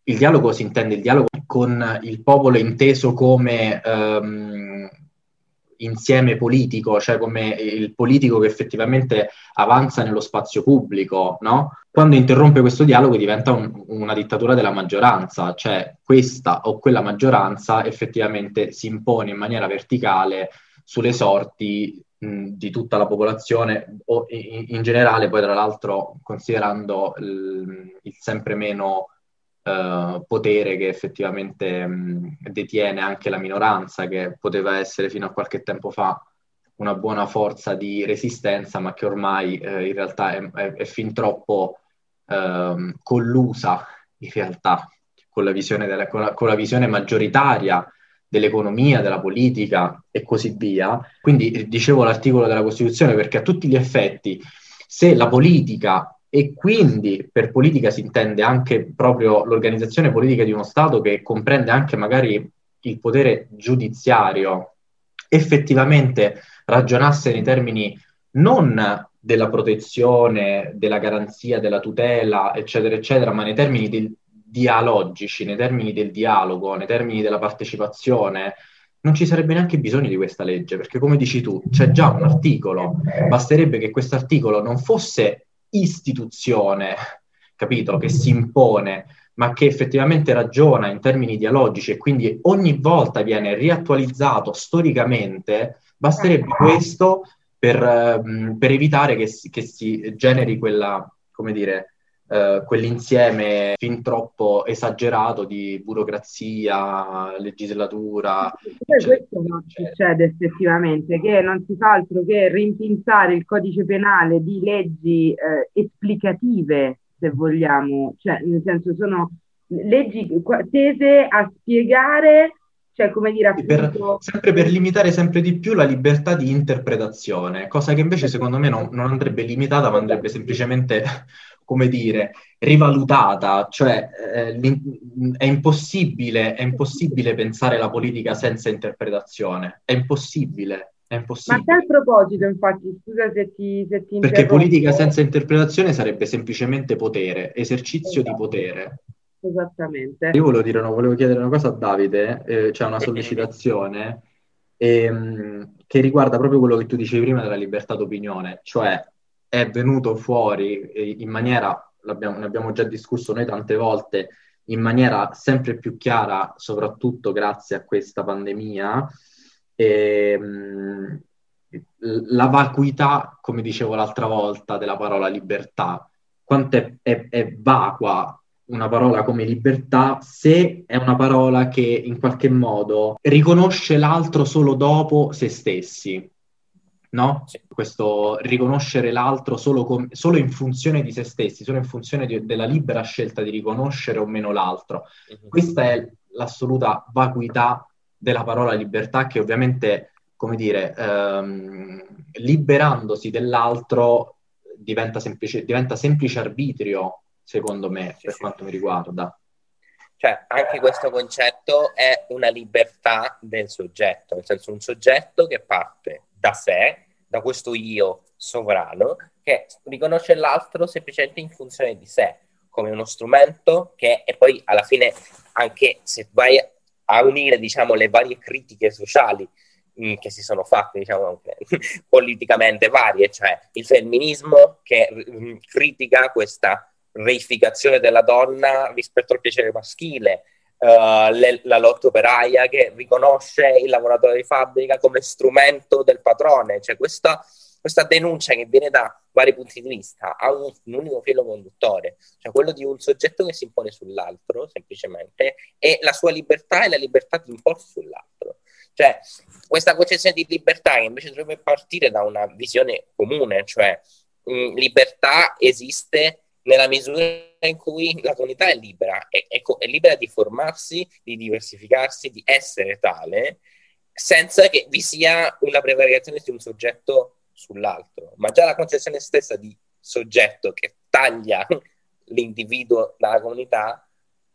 il dialogo si intende il dialogo con il popolo inteso come ehm, insieme politico, cioè come il politico che effettivamente avanza nello spazio pubblico, no? Quando interrompe questo dialogo diventa un, una dittatura della maggioranza, cioè questa o quella maggioranza effettivamente si impone in maniera verticale sulle sorti mh, di tutta la popolazione o in, in, generale, poi tra l'altro considerando il, il sempre meno uh, potere che effettivamente mh, detiene anche la minoranza, che poteva essere fino a qualche tempo fa una buona forza di resistenza, ma che ormai eh, in realtà è, è, è fin troppo eh, collusa realtà con la visione, della, con la, con la visione maggioritaria dell'economia, della politica e così via. Quindi eh, dicevo l'articolo della Costituzione perché a tutti gli effetti, se la politica e quindi per politica si intende anche proprio l'organizzazione politica di uno Stato che comprende anche magari il potere giudiziario, effettivamente ragionasse nei termini non della protezione, della garanzia, della tutela, eccetera, eccetera, ma nei termini del, dialogici, nei termini del dialogo, nei termini della partecipazione, non ci sarebbe neanche bisogno di questa legge, perché come dici tu, c'è già un articolo, basterebbe che questo articolo non fosse istituzione, capito, che si impone, ma che effettivamente ragiona in termini dialogici e quindi ogni volta viene riattualizzato storicamente, basterebbe questo per, ehm, per evitare che si, che si generi quella, come dire, eh, quell'insieme fin troppo esagerato di burocrazia, legislatura. questo non succede effettivamente, che non si fa altro che rimpinzare il codice penale di leggi eh, esplicative, se vogliamo, cioè nel senso sono leggi tese a spiegare cioè, come dire, appunto... per, sempre per limitare sempre di più la libertà di interpretazione, cosa che invece secondo me non, non andrebbe limitata, ma andrebbe semplicemente come dire, rivalutata, cioè eh, è, impossibile, è impossibile pensare la politica senza interpretazione, è impossibile. È impossibile. Ma a tal proposito, infatti, scusa se ti, se ti Perché politica senza interpretazione sarebbe semplicemente potere, esercizio esatto. di potere. Esattamente. Io volevo, dire, no, volevo chiedere una cosa a Davide, eh, c'è una sollecitazione ehm, che riguarda proprio quello che tu dicevi prima della libertà d'opinione, cioè è venuto fuori eh, in maniera, ne abbiamo già discusso noi tante volte, in maniera sempre più chiara, soprattutto grazie a questa pandemia, e, ehm, la vacuità, come dicevo l'altra volta, della parola libertà, quanto è, è, è vacua una parola come libertà se è una parola che in qualche modo riconosce l'altro solo dopo se stessi no? Sì. Questo riconoscere l'altro solo, com- solo, in funzione di se stessi, solo in funzione di- della libera scelta di riconoscere o meno l'altro. Mm-hmm. Questa è l'assoluta vacuità della parola libertà che ovviamente, come dire, ehm, liberandosi dell'altro diventa semplice, diventa semplice arbitrio, secondo me, sì, per sì. quanto mi riguarda. Cioè, anche questo concetto è una libertà del soggetto, nel senso un soggetto che parte da sé, da questo io sovrano, che riconosce l'altro semplicemente in funzione di sé, come uno strumento che, e poi alla fine, anche se vai a unire, diciamo, le varie critiche sociali mh, mm, che si sono fatte, diciamo, politicamente varie, cioè il femminismo che mh, mm, critica questa reificazione della donna rispetto al piacere maschile, uh, le, la lotta operaia che riconosce il lavoratore di fabbrica come strumento del padrone, cioè questa, questa denuncia che viene da vari punti di vista ha un, un, unico filo conduttore, cioè quello di un soggetto che si impone sull'altro semplicemente e la sua libertà e la libertà di imporsi sull'altro. Cioè, questa concezione di libertà che invece dovrebbe partire da una visione comune, cioè mh, libertà esiste nella misura in cui la comunità è libera, è, è, è, libera di formarsi, di diversificarsi, di essere tale, senza che vi sia una prevaricazione di un soggetto sull'altro. Ma già la concezione stessa di soggetto che taglia l'individuo dalla comunità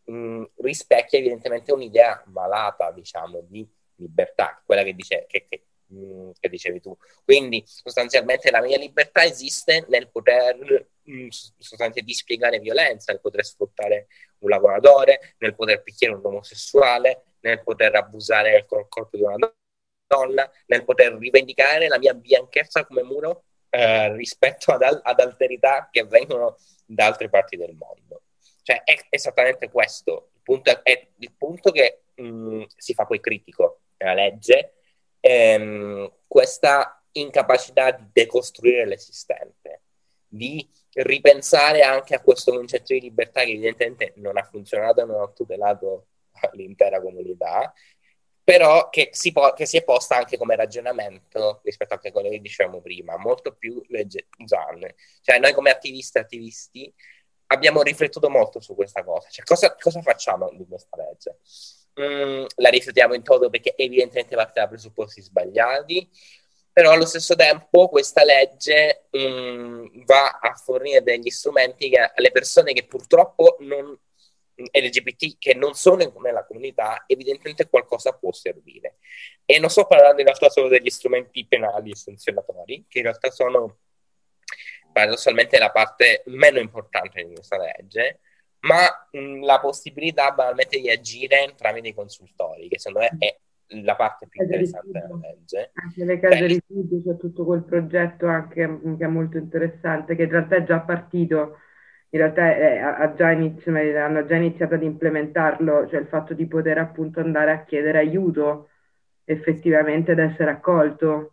mh, rispecchia evidentemente un'idea malata, diciamo, di libertà, quella che, dice, che, che, mh, che dicevi tu. Quindi sostanzialmente la mia libertà esiste nel poter sostanzialmente dispiegare violenza, nel poter sfruttare un lavoratore, nel poter picchiare un omosessuale, nel poter abusare del corpo di una donna, nel poter rivendicare la mia bianchezza come muro eh, rispetto ad, ad, alterità che vengono da altre parti del mondo. Cioè è esattamente questo, il punto è, è il punto che mh, si fa poi critico nella legge, ehm, questa incapacità di decostruire l'esistente, di ripensare anche a questo concetto di libertà che evidentemente non ha funzionato e non ha tutelato l'intera comunità, però che si, po- che si, è posta anche come ragionamento rispetto a quello che dicevamo prima, molto più leggermente. Cioè noi come attivisti e attivisti abbiamo riflettuto molto su questa cosa. Cioè, cosa, cosa facciamo di questa legge? Mm, la rifiutiamo in toto perché evidentemente parte da presupposti sbagliati, però allo stesso tempo questa legge mh, mm, va a fornire degli strumenti che, alle persone che purtroppo non, LGBT che non sono nella comunità, evidentemente qualcosa può servire. E non sto parlando in realtà solo degli strumenti penali e sanzionatori, che in realtà sono paradossalmente la parte meno importante di questa legge, ma mh, la possibilità banalmente di agire tramite i consultori, che secondo me è la parte più interessante della legge. Anche le case Beh, rifugio, c'è tutto quel progetto anche che è molto interessante, che in realtà è già partito, in realtà è, ha già inizio, hanno già iniziato ad implementarlo, cioè il fatto di poter appunto andare a chiedere aiuto effettivamente ad essere accolto.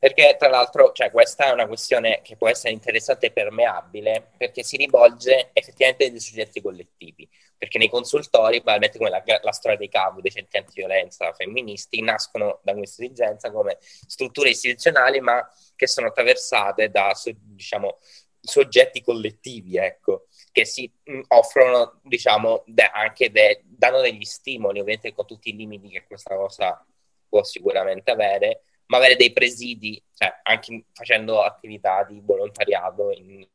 Perché tra l'altro, cioè, questa è una questione che può essere interessante e permeabile, perché si rivolge effettivamente ai soggetti collettivi. Perché nei consultori, probabilmente come la, la storia dei CAV, dei centri antiviolenza femministi, nascono da questa esigenza come strutture istituzionali, ma che sono attraversate da, diciamo, soggetti collettivi, ecco, che si mm, offrono, diciamo, de, anche de, danno degli stimoli, ovviamente con tutti i limiti che questa cosa può sicuramente avere, ma avere dei presidi, cioè anche facendo attività di volontariato in,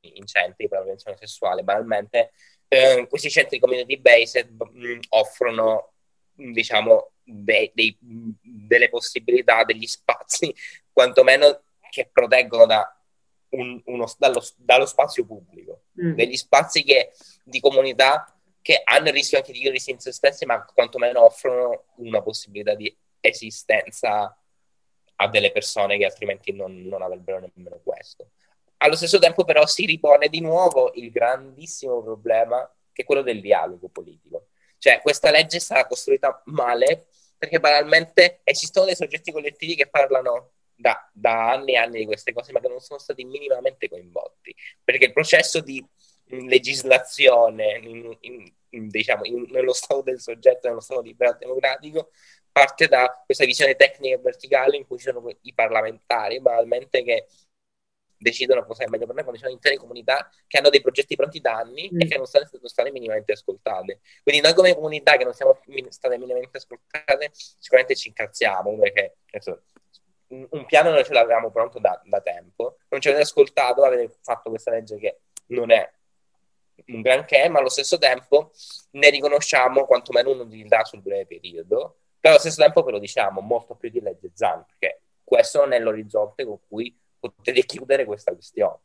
in centri per la prevenzione sessuale, banalmente eh, questi centri community based mh, mm, offrono diciamo dei, dei, delle possibilità, degli spazi quantomeno che proteggono da un, uno, dallo, dallo, spazio pubblico, mm. degli spazi che, di comunità che hanno il rischio anche di chiudersi in se stessi, ma quantomeno offrono una possibilità di esistenza a delle persone che altrimenti non, non avrebbero nemmeno questo. Allo stesso tempo però si ripone di nuovo il grandissimo problema che è quello del dialogo politico. Cioè questa legge sarà costruita male perché banalmente esistono dei soggetti collettivi che parlano da, da, anni e anni di queste cose ma che non sono stati minimamente coinvolti perché il processo di legislazione in, in, in, diciamo, nello stato del soggetto, nello stato libero democratico parte da questa visione tecnica e verticale in cui ci sono i parlamentari banalmente che decidono cosa è meglio per noi quando ci sono intere comunità che hanno dei progetti pronti da anni mm. e che non stanno, non stanno minimamente ascoltate. Quindi noi come comunità che non siamo state minimamente ascoltate, sicuramente ci incazziamo perché adesso, un piano noi ce l'avevamo pronto da, da tempo, non ci avete ascoltato, avete fatto questa legge che non è un granché, ma allo stesso tempo ne riconosciamo quantomeno un'utilità sul breve periodo, però allo stesso tempo ve lo diciamo molto più di legge ZAN, perché questo non è l'orizzonte con cui potete chiudere questa questione.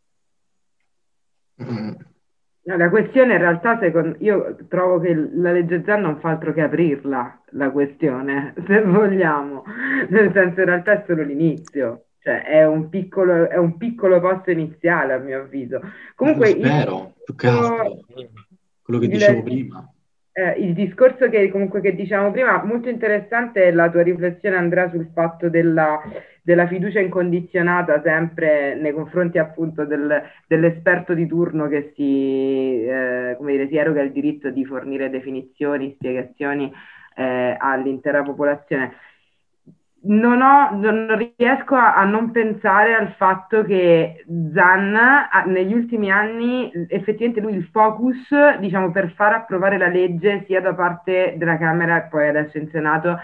No, la questione in realtà, secondo, io trovo che la legge Zan non fa altro che aprirla, la questione, se vogliamo, nel senso in realtà è solo l'inizio, cioè è un piccolo, è un piccolo passo iniziale a mio avviso. Comunque, spero, io, più che altro, quello che dicevo prima. Eh, il discorso che comunque che diciamo prima, molto interessante è la tua riflessione Andrea sul fatto della, della fiducia incondizionata sempre nei confronti appunto del, dell'esperto di turno che si, eh, come dire, si eroga il diritto di fornire definizioni, spiegazioni eh, all'intera popolazione non, ho, non riesco a, a, non pensare al fatto che Zan a, negli ultimi anni effettivamente lui il focus diciamo per far approvare la legge sia da parte della Camera e poi adesso in Senato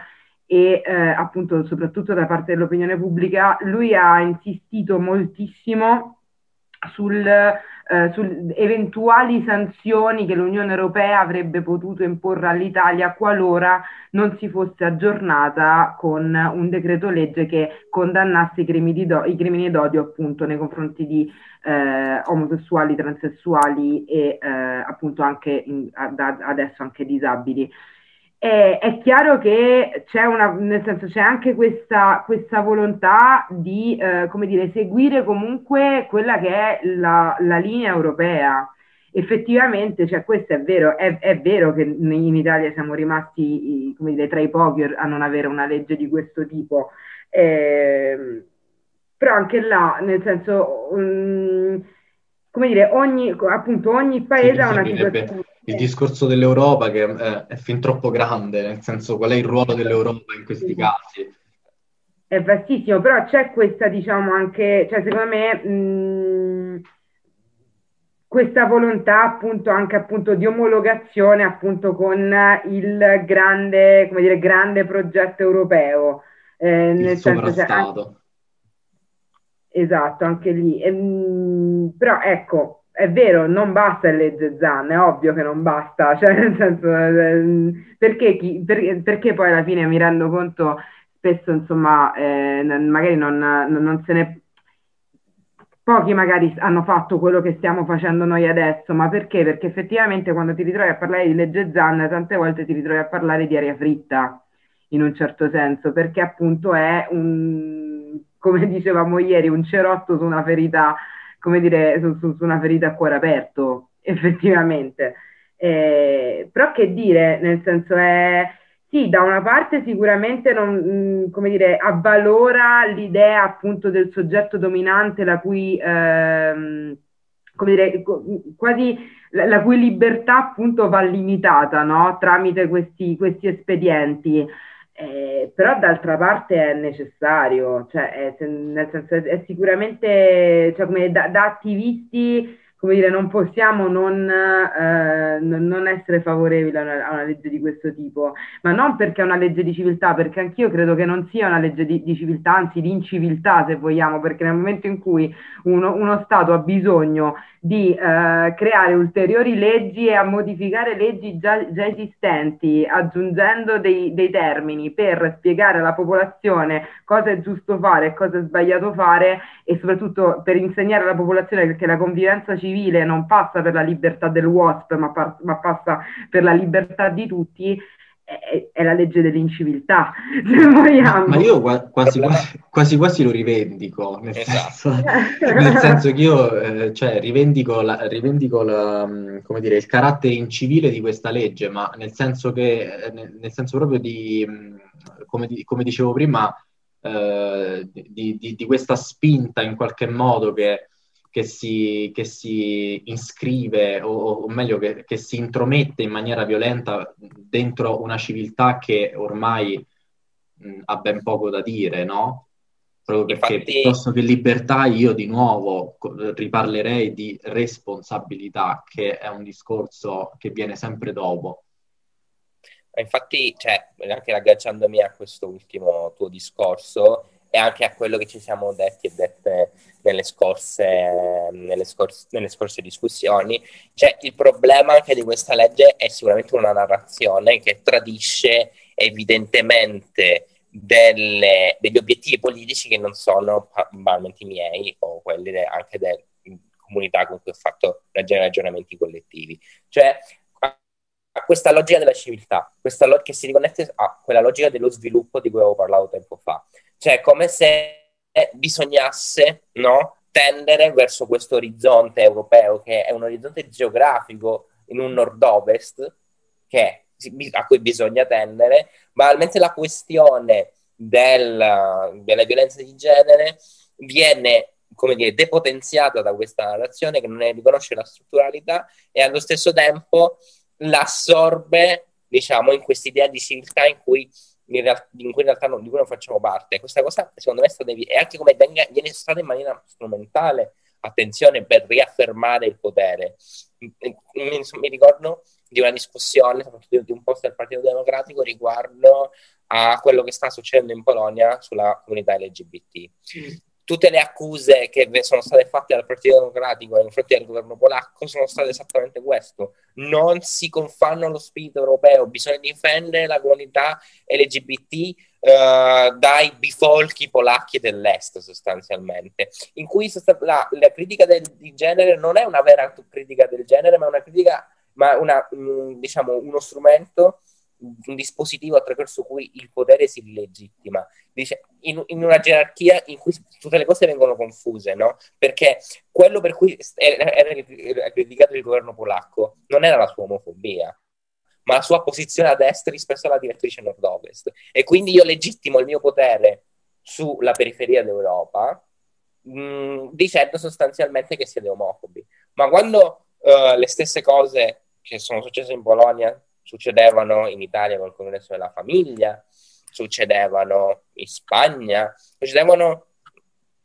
e eh, appunto soprattutto da parte dell'opinione pubblica lui ha insistito moltissimo sul eh, su eventuali sanzioni che l'Unione Europea avrebbe potuto imporre all'Italia qualora non si fosse aggiornata con un decreto legge che condannasse i crimini, do- i crimini d'odio appunto nei confronti di eh, omosessuali, transessuali e eh, appunto anche in, ad, adesso anche disabili. E, è chiaro che c'è una, nel senso c'è anche questa, questa volontà di, eh, come dire, seguire comunque quella che è la, la linea europea. Effettivamente, cioè, questo è vero, è, è, vero che in Italia siamo rimasti, come dire, tra i pochi a non avere una legge di questo tipo. Eh, però anche là, nel senso, um, come dire, ogni, appunto, ogni paese ha una situazione il discorso dell'Europa che è, è fin troppo grande, nel senso qual è il ruolo dell'Europa in questi casi. È vastissimo, però c'è questa, diciamo, anche, cioè secondo me, mh, questa volontà appunto anche appunto di omologazione appunto con il grande, come dire, grande progetto europeo. Eh, il nel senso, cioè, anche, esatto, anche lì. E, mh, però ecco, è vero, non basta il legge Zan, è ovvio che non basta, cioè nel senso, eh, perché, chi, per, perché, poi alla fine mi rendo conto, spesso insomma, eh, magari non, non, se ne... Pochi magari hanno fatto quello che stiamo facendo noi adesso, ma perché? Perché effettivamente quando ti ritrovi a parlare di legge Zan, tante volte ti ritrovi a parlare di aria fritta, in un certo senso, perché appunto è un, come dicevamo ieri, un cerotto su una ferita come dire, su, su, su una ferita a cuore aperto, effettivamente. Eh, però che dire, nel senso è sì, da una parte sicuramente non, come dire, avvalora l'idea appunto del soggetto dominante la cui, ehm, come dire, quasi la, la, cui libertà appunto va limitata, no? Tramite questi, questi espedienti. Eh, però d'altra parte è necessario, cioè è, nel senso è, sicuramente, cioè come da, da attivisti come dire, non possiamo non, eh, non essere favorevoli a una, a una, legge di questo tipo, ma non perché è una legge di civiltà, perché anch'io credo che non sia una legge di, di civiltà, anzi di inciviltà se vogliamo, perché nel momento in cui uno, uno Stato ha bisogno di eh, creare ulteriori leggi e a modificare leggi già, già esistenti, aggiungendo dei, dei, termini per spiegare alla popolazione cosa è giusto fare e cosa è sbagliato fare e soprattutto per insegnare alla popolazione che la convivenza civile non passa per la libertà del WASP, ma, par- ma passa per la libertà di tutti, è, è la legge dell'inciviltà, se vogliamo. Ma io quasi quasi, quasi, quasi lo rivendico, nel, esatto. senso, nel senso, che io eh, cioè, rivendico, la, rivendico la, come dire, il carattere incivile di questa legge, ma nel senso, che, eh, nel, nel senso proprio di, come, di, come dicevo prima, eh, di, di, di, questa spinta in qualche modo che che si, che si iscrive, o, o meglio che, che, si intromette in maniera violenta dentro una civiltà che ormai mh, ha ben poco da dire, no? Proprio perché Infatti... piuttosto che libertà io di nuovo riparlerei di responsabilità, che è un discorso che viene sempre dopo. Infatti, cioè, anche ragganciandomi a questo ultimo tuo discorso, e anche a quello che ci siamo detti e dette nelle scorse, nelle scorse, nelle scorse discussioni. Cioè, il problema anche di questa legge è sicuramente una narrazione che tradisce evidentemente delle, degli obiettivi politici che non sono banalmente miei o quelli de, anche della comunità con cui ho fatto ragionamenti collettivi. Cioè, a questa logica della civiltà, questa lo- che si riconnette a quella logica dello sviluppo di cui avevo parlato tempo fa. Cioè, come se bisognasse no, tendere verso questo orizzonte europeo, che è un orizzonte geografico in un nord-ovest, che, a cui bisogna tendere, ma mentre la questione del, della violenza di genere viene come dire, depotenziata da questa narrazione che non ne riconosce la strutturalità e allo stesso tempo l'assorbe, diciamo, in questa idea di civiltà in cui in, real- in cui in realtà non, di cui non facciamo parte. Questa cosa, secondo me, è, stata, è anche come venga, viene stata in maniera strumentale, attenzione, per riaffermare il potere. Mi, mi, ricordo di una discussione, soprattutto di un post del Partito Democratico, riguardo a quello che sta succedendo in Polonia sulla comunità LGBT. Mm tutte le accuse che sono state fatte dal Partito Democratico nei confronti del governo polacco sono state esattamente questo. Non si confanno allo spirito europeo, bisogna difendere la comunità LGBT eh, dai bifolchi polacchi dell'est sostanzialmente, in cui la, la critica del, di genere non è una vera critica del genere, ma una critica, ma una, mh, mm, diciamo, uno strumento un dispositivo attraverso cui il potere si legittima. Dice, in, in, una gerarchia in cui tutte le cose vengono confuse, no? Perché quello per cui era criticato il governo polacco non era la sua omofobia, ma la sua posizione a destra rispetto alla direttrice nord-ovest. E quindi io legittimo il mio potere sulla periferia d'Europa mh, dicendo sostanzialmente che siete omofobi. Ma quando uh, le stesse cose che sono successe in Polonia succedevano in Italia con il congresso della famiglia, succedevano in Spagna, succedevano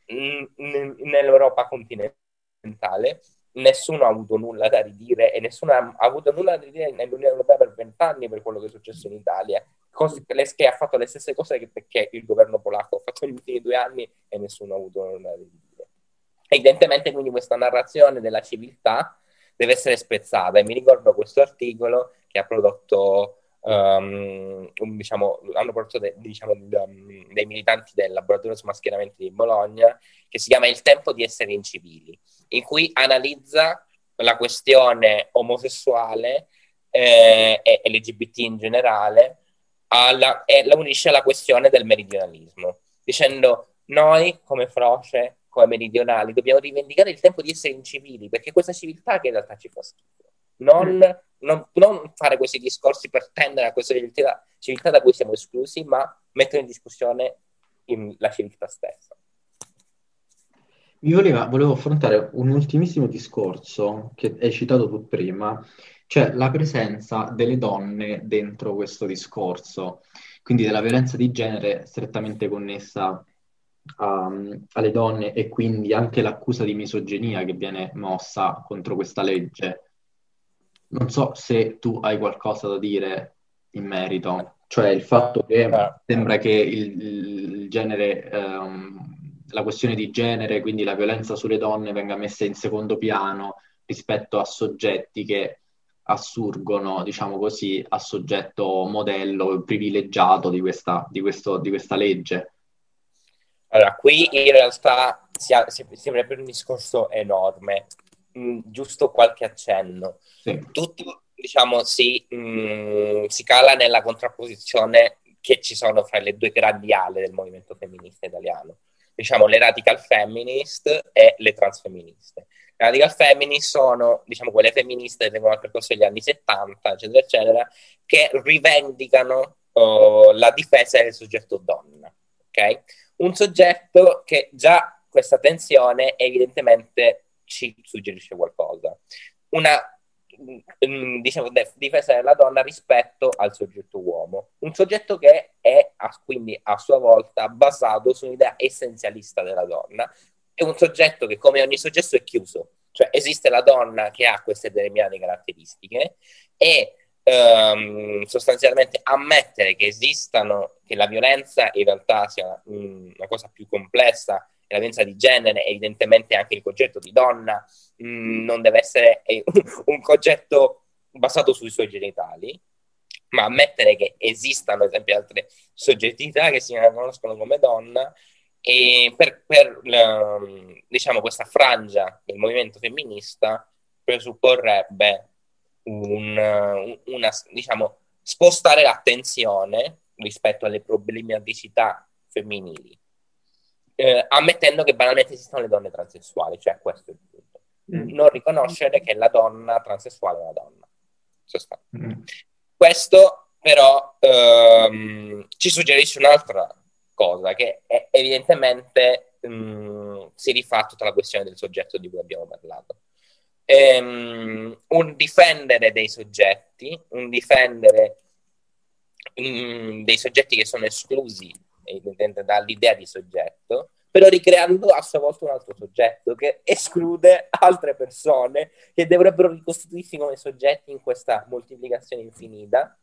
in, in, nell'Europa continentale. Nessuno ha avuto nulla da ridire e nessuno ha avuto nulla da ridire nell'Unione Europea per vent'anni per quello che è successo in Italia. Cose, che ha fatto le stesse cose che perché il governo polacco ha fatto negli ultimi due anni e nessuno ha avuto nulla da ridire. Evidentemente quindi questa narrazione della civiltà deve essere spezzata e mi ricordo questo articolo che ha prodotto um, un, diciamo, hanno prodotto de, diciamo, de, dei militanti del laboratorio su mascheramenti di Bologna che si chiama Il tempo di essere incivili in cui analizza la questione omosessuale eh, e LGBT in generale alla, e la unisce alla questione del meridionalismo dicendo noi come Froce come meridionali, dobbiamo rivendicare il tempo di essere incivili, perché questa civiltà che in realtà ci fa schifo. Non, mm. non, non fare questi discorsi per tendere a questa civiltà, civiltà da cui siamo esclusi, ma mettere in discussione in, la civiltà stessa. Mi voleva, volevo affrontare un ultimissimo discorso che hai citato tu prima, cioè la presenza delle donne dentro questo discorso, quindi della violenza di genere strettamente connessa a, alle donne e quindi anche l'accusa di misoginia che viene mossa contro questa legge. Non so se tu hai qualcosa da dire in merito, cioè il fatto che sembra che il, il genere, um, la questione di genere, quindi la violenza sulle donne, venga messa in secondo piano rispetto a soggetti che assurgono, diciamo così, a soggetto modello privilegiato di questa, di questo, di questa legge. Allora, qui in realtà si, ha, si, si avrebbe un discorso enorme, mm, giusto qualche accenno. Sì. Tutto, diciamo, si, mh, mm, si cala nella contrapposizione che ci sono fra le due grandi ale del movimento femminista italiano. Diciamo, le radical feminist e le transfemministe. Le radical feminist sono, diciamo, quelle femministe che vengono al percorso degli anni 70, eccetera, eccetera, che rivendicano uh, la difesa del soggetto donna, ok? un soggetto che già questa tensione evidentemente ci suggerisce qualcosa. Una mm, diciamo, difesa della donna rispetto al soggetto uomo. Un soggetto che è quindi a sua volta basato su un'idea essenzialista della donna. È un soggetto che, come ogni soggetto, è chiuso. Cioè esiste la donna che ha queste determinate caratteristiche e ehm, sostanzialmente ammettere che esistano, che la violenza in realtà sia mh, una cosa più complessa, la violenza di genere, evidentemente anche il concetto di donna mh, non deve essere un concetto basato sui suoi genitali, ma ammettere che esistano, ad esempio, altre soggettività che si riconoscono come donna e per, per diciamo, questa frangia del movimento femminista presupporrebbe un, una, diciamo, spostare l'attenzione rispetto alle problematicità femminili, eh, ammettendo che banalmente esistono le donne transessuali, cioè questo è il punto. Mm. Non riconoscere che la donna transessuale è una donna. Mm. Questo però ehm, ci suggerisce un'altra cosa, che è, evidentemente mh, mm, si rifà tutta la questione del soggetto di cui abbiamo parlato. Ehm, un difendere dei soggetti, un difendere mh, mm, dei soggetti che sono esclusi dall'idea di soggetto, però ricreando a sua volta un altro soggetto che esclude altre persone che dovrebbero ricostituirsi come soggetti in questa moltiplicazione infinita,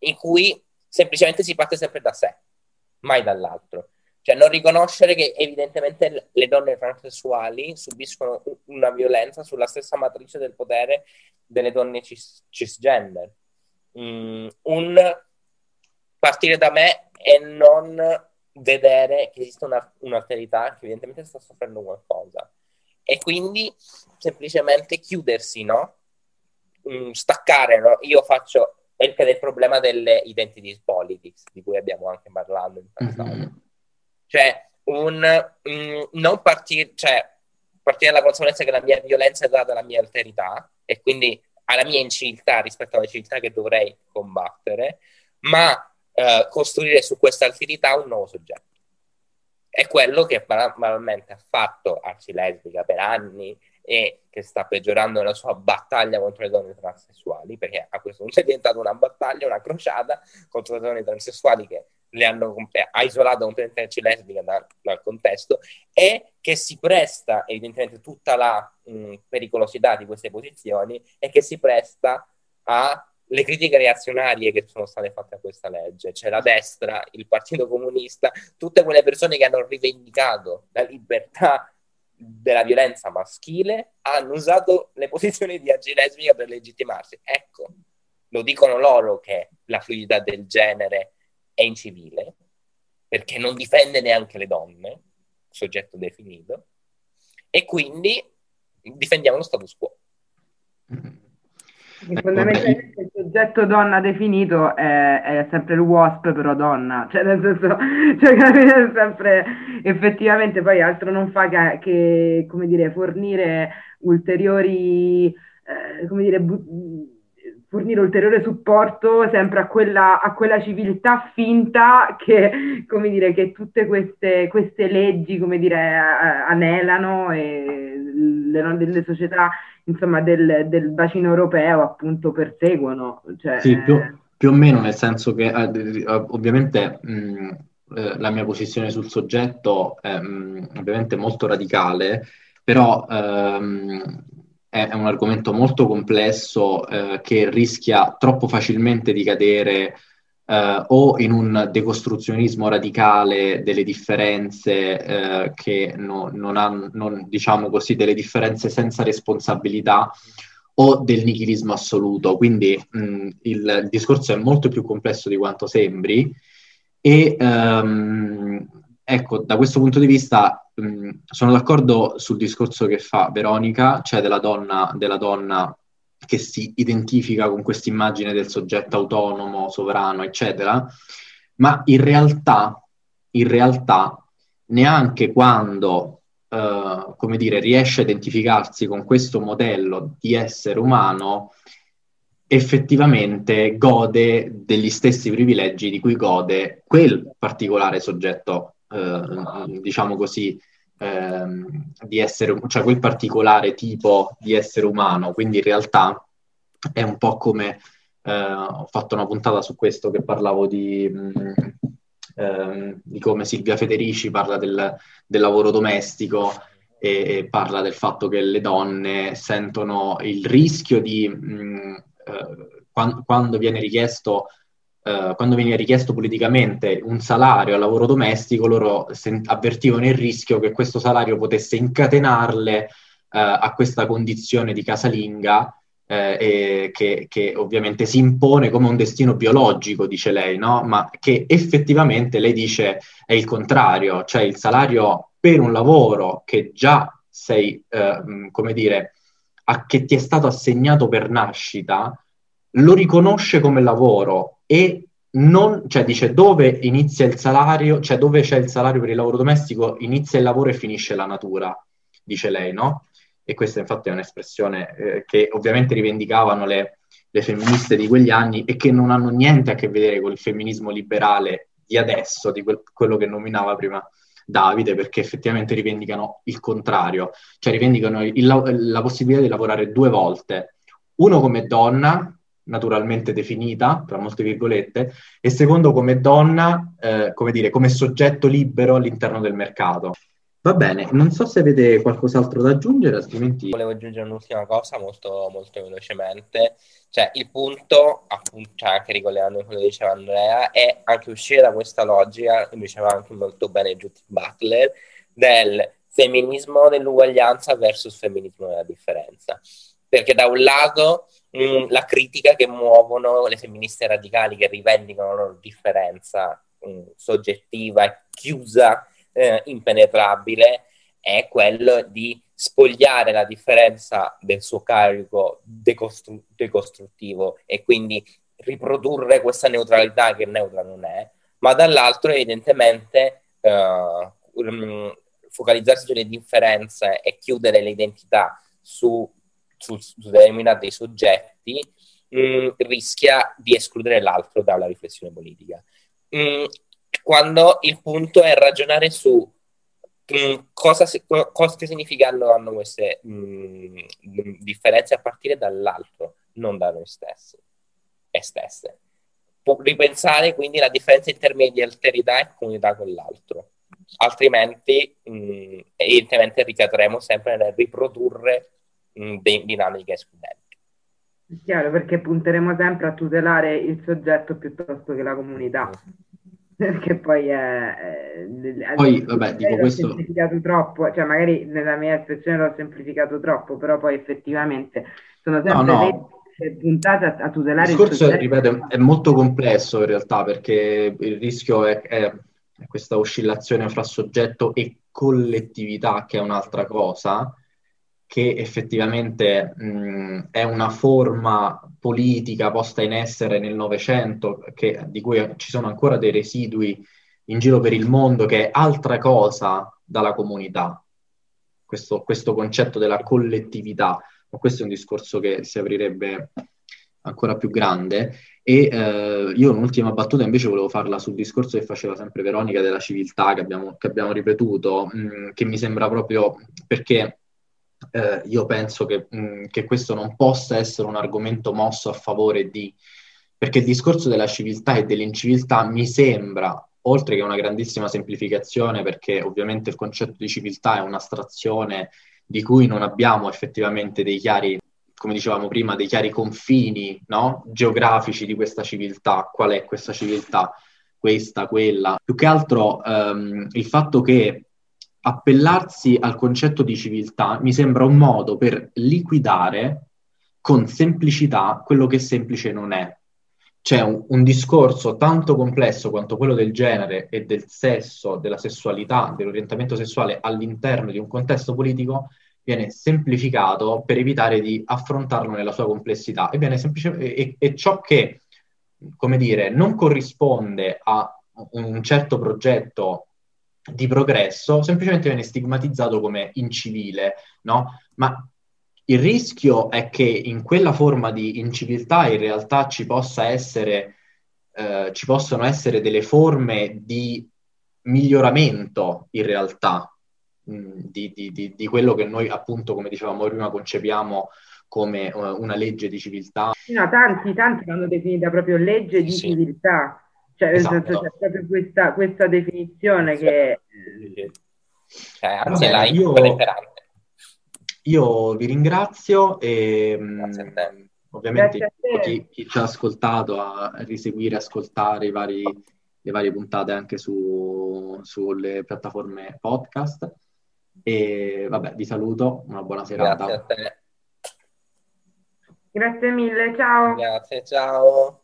in cui semplicemente si parte sempre da sé, mai dall'altro. Cioè non riconoscere che evidentemente le donne transessuali subiscono una violenza sulla stessa matrice del potere delle donne cis- cisgender. Mm, un partire da me e non vedere che esiste una, un'alterità che evidentemente sta soffrendo qualcosa e quindi semplicemente chiudersi, no? Mm, staccare, no? Io faccio il problema delle identity politics di cui abbiamo anche parlato in passato. Mm-hmm. Cioè, un, mm, non partire, cioè, partire dalla consapevolezza che la mia violenza è data alla mia alterità e quindi alla mia inciviltà rispetto alla civiltà che dovrei combattere, ma eh, costruire su questa alterità un nuovo soggetto. È quello che banalmente ha fatto Arci Lesbica per anni e che sta peggiorando la sua battaglia contro le donne transessuali, perché a questo punto è diventata una battaglia, una crociata contro le donne transessuali che le hanno ha isolato completamente lesbica dal, dal, contesto e che si presta evidentemente tutta la mh, pericolosità di queste posizioni e che si presta a le critiche reazionarie che sono state fatte a questa legge, cioè la destra, il Partito Comunista, tutte quelle persone che hanno rivendicato la libertà della violenza maschile hanno usato le posizioni di agilesmica per legittimarsi. Ecco, lo dicono loro che la fluidità del genere è incivile, perché non difende neanche le donne, soggetto definito, e quindi difendiamo lo status quo. Ecco, fondamentalmente il soggetto donna definito è, è, sempre il WASP, però donna, cioè nel senso, cioè, sempre effettivamente poi altro non fa che, che come dire, fornire ulteriori, eh, come dire, bu- fornire ulteriore supporto sempre a quella, a quella civiltà finta che, come dire, che tutte queste, queste leggi, come dire, anelano e le, delle società insomma, del, del, bacino europeo appunto perseguono. Cioè, sì, più, più, o meno nel senso che eh, ovviamente mh, eh, la mia posizione sul soggetto è mh, ovviamente molto radicale, però ehm, è, un argomento molto complesso eh, che rischia troppo facilmente di cadere eh, o in un decostruzionismo radicale delle differenze eh, che no, non hanno, diciamo così, delle differenze senza responsabilità o del nichilismo assoluto. Quindi mh, il, il, discorso è molto più complesso di quanto sembri e um, ecco, da questo punto di vista sono d'accordo sul discorso che fa Veronica, cioè della donna, della donna che si identifica con questa immagine del soggetto autonomo, sovrano, eccetera, ma in realtà, in realtà neanche quando, eh, come dire, riesce a identificarsi con questo modello di essere umano, effettivamente gode degli stessi privilegi di cui gode quel particolare soggetto, eh, diciamo così, ehm, di essere, cioè quel particolare tipo di essere umano, quindi in realtà è un po' come, eh, ho fatto una puntata su questo che parlavo di, mh, mm, ehm, di come Silvia Federici parla del, del lavoro domestico e, e, parla del fatto che le donne sentono il rischio di, mh, mm, eh, quando, quando viene richiesto Uh, quando veniva richiesto politicamente un salario al lavoro domestico, loro sen- avvertivano il rischio che questo salario potesse incatenarle uh, a questa condizione di casalinga eh, che, che, ovviamente si impone come un destino biologico, dice lei, no? ma che effettivamente lei dice è il contrario, cioè il salario per un lavoro che già sei, eh, come dire, a, che ti è stato assegnato per nascita, lo riconosce come lavoro e non, cioè dice dove inizia il salario, cioè dove c'è il salario per il lavoro domestico, inizia il lavoro e finisce la natura, dice lei, no? E questa infatti è un'espressione eh, che ovviamente rivendicavano le, le femministe di quegli anni e che non hanno niente a che vedere con il femminismo liberale di adesso, di quel, quello che nominava prima Davide, perché effettivamente rivendicano il contrario, cioè rivendicano il, la possibilità di lavorare due volte, uno come donna, naturalmente definita, tra molte virgolette, e secondo come donna, eh, come dire, come soggetto libero all'interno del mercato. Va bene, non so se avete qualcos'altro da aggiungere, altrimenti... Volevo aggiungere un'ultima cosa molto, molto velocemente, cioè il punto, appunto, cioè anche ricollegando a quello che diceva Andrea, è anche uscire da questa logica, come diceva anche molto bene Judith Butler, del femminismo dell'uguaglianza versus femminismo della differenza. Perché da un lato mh, mm, la critica che muovono le femministe radicali che rivendicano la loro differenza mh, mm, soggettiva e chiusa eh, impenetrabile è quello di spogliare la differenza del suo carico decostru- decostruttivo e quindi riprodurre questa neutralità che neutra non è, ma dall'altro evidentemente eh, um, focalizzarsi sulle differenze e chiudere l'identità su, su, su determinati soggetti mh, mm, rischia di escludere l'altro dalla riflessione politica. Mh, mm, quando il punto è ragionare su mm, cosa, cosa significano hanno queste mh, differenze a partire dall'altro, non da noi stessi e stesse. Ripensare quindi la differenza in termini di alterità e comunità con l'altro, altrimenti mh, evidentemente ricadremo sempre nel riprodurre de- dinamiche escludenti. Chiaro, perché punteremo sempre a tutelare il soggetto piuttosto che la comunità perché poi è, è poi vabbè dico l'ho questo semplificato troppo cioè magari nella mia espressione l'ho semplificato troppo però poi effettivamente sono sempre no, no. puntate a, a, tutelare il discorso il ripeto è molto complesso in realtà perché il rischio è, è questa oscillazione fra soggetto e collettività che è un'altra cosa che effettivamente mh, è una forma politica posta in essere nel Novecento, di cui ci sono ancora dei residui in giro per il mondo, che è altra cosa dalla comunità, questo, questo concetto della collettività, ma questo è un discorso che si aprirebbe ancora più grande. E eh, io un'ultima battuta invece volevo farla sul discorso che faceva sempre Veronica della civiltà, che abbiamo, che abbiamo ripetuto, mh, che mi sembra proprio perché eh, io penso che, mh, mm, che, questo non possa essere un argomento mosso a favore di... perché il discorso della civiltà e dell'inciviltà mi sembra, oltre che una grandissima semplificazione, perché ovviamente il concetto di civiltà è un'astrazione di cui non abbiamo effettivamente dei chiari, come dicevamo prima, dei chiari confini no? geografici di questa civiltà. Qual è questa civiltà? Questa, quella. Più che altro ehm, il fatto che appellarsi al concetto di civiltà mi sembra un modo per liquidare con semplicità quello che semplice non è. C'è un, un, discorso tanto complesso quanto quello del genere e del sesso, della sessualità, dell'orientamento sessuale all'interno di un contesto politico viene semplificato per evitare di affrontarlo nella sua complessità e, semplice, e, e ciò che, come dire, non corrisponde a un certo progetto di progresso semplicemente viene stigmatizzato come incivile, no? Ma il rischio è che in quella forma di inciviltà in realtà ci possa essere, eh, ci possono essere delle forme di miglioramento in realtà mh, mm, di, di, di, di, quello che noi appunto, come dicevamo prima, concepiamo come uh, una legge di civiltà. No, tanti, tanti l'hanno definita proprio legge di sì. civiltà. Cioè, esatto. senso, c'è proprio questa, questa definizione sì. che... Cioè, anzi, Vabbè, è io, io vi ringrazio e mh, ovviamente chi, chi, ci ha ascoltato a riseguire, ascoltare i vari, le varie puntate anche su, sulle piattaforme podcast. E vabbè, vi saluto, una buona serata. Grazie a te. Grazie mille, ciao. Grazie, ciao.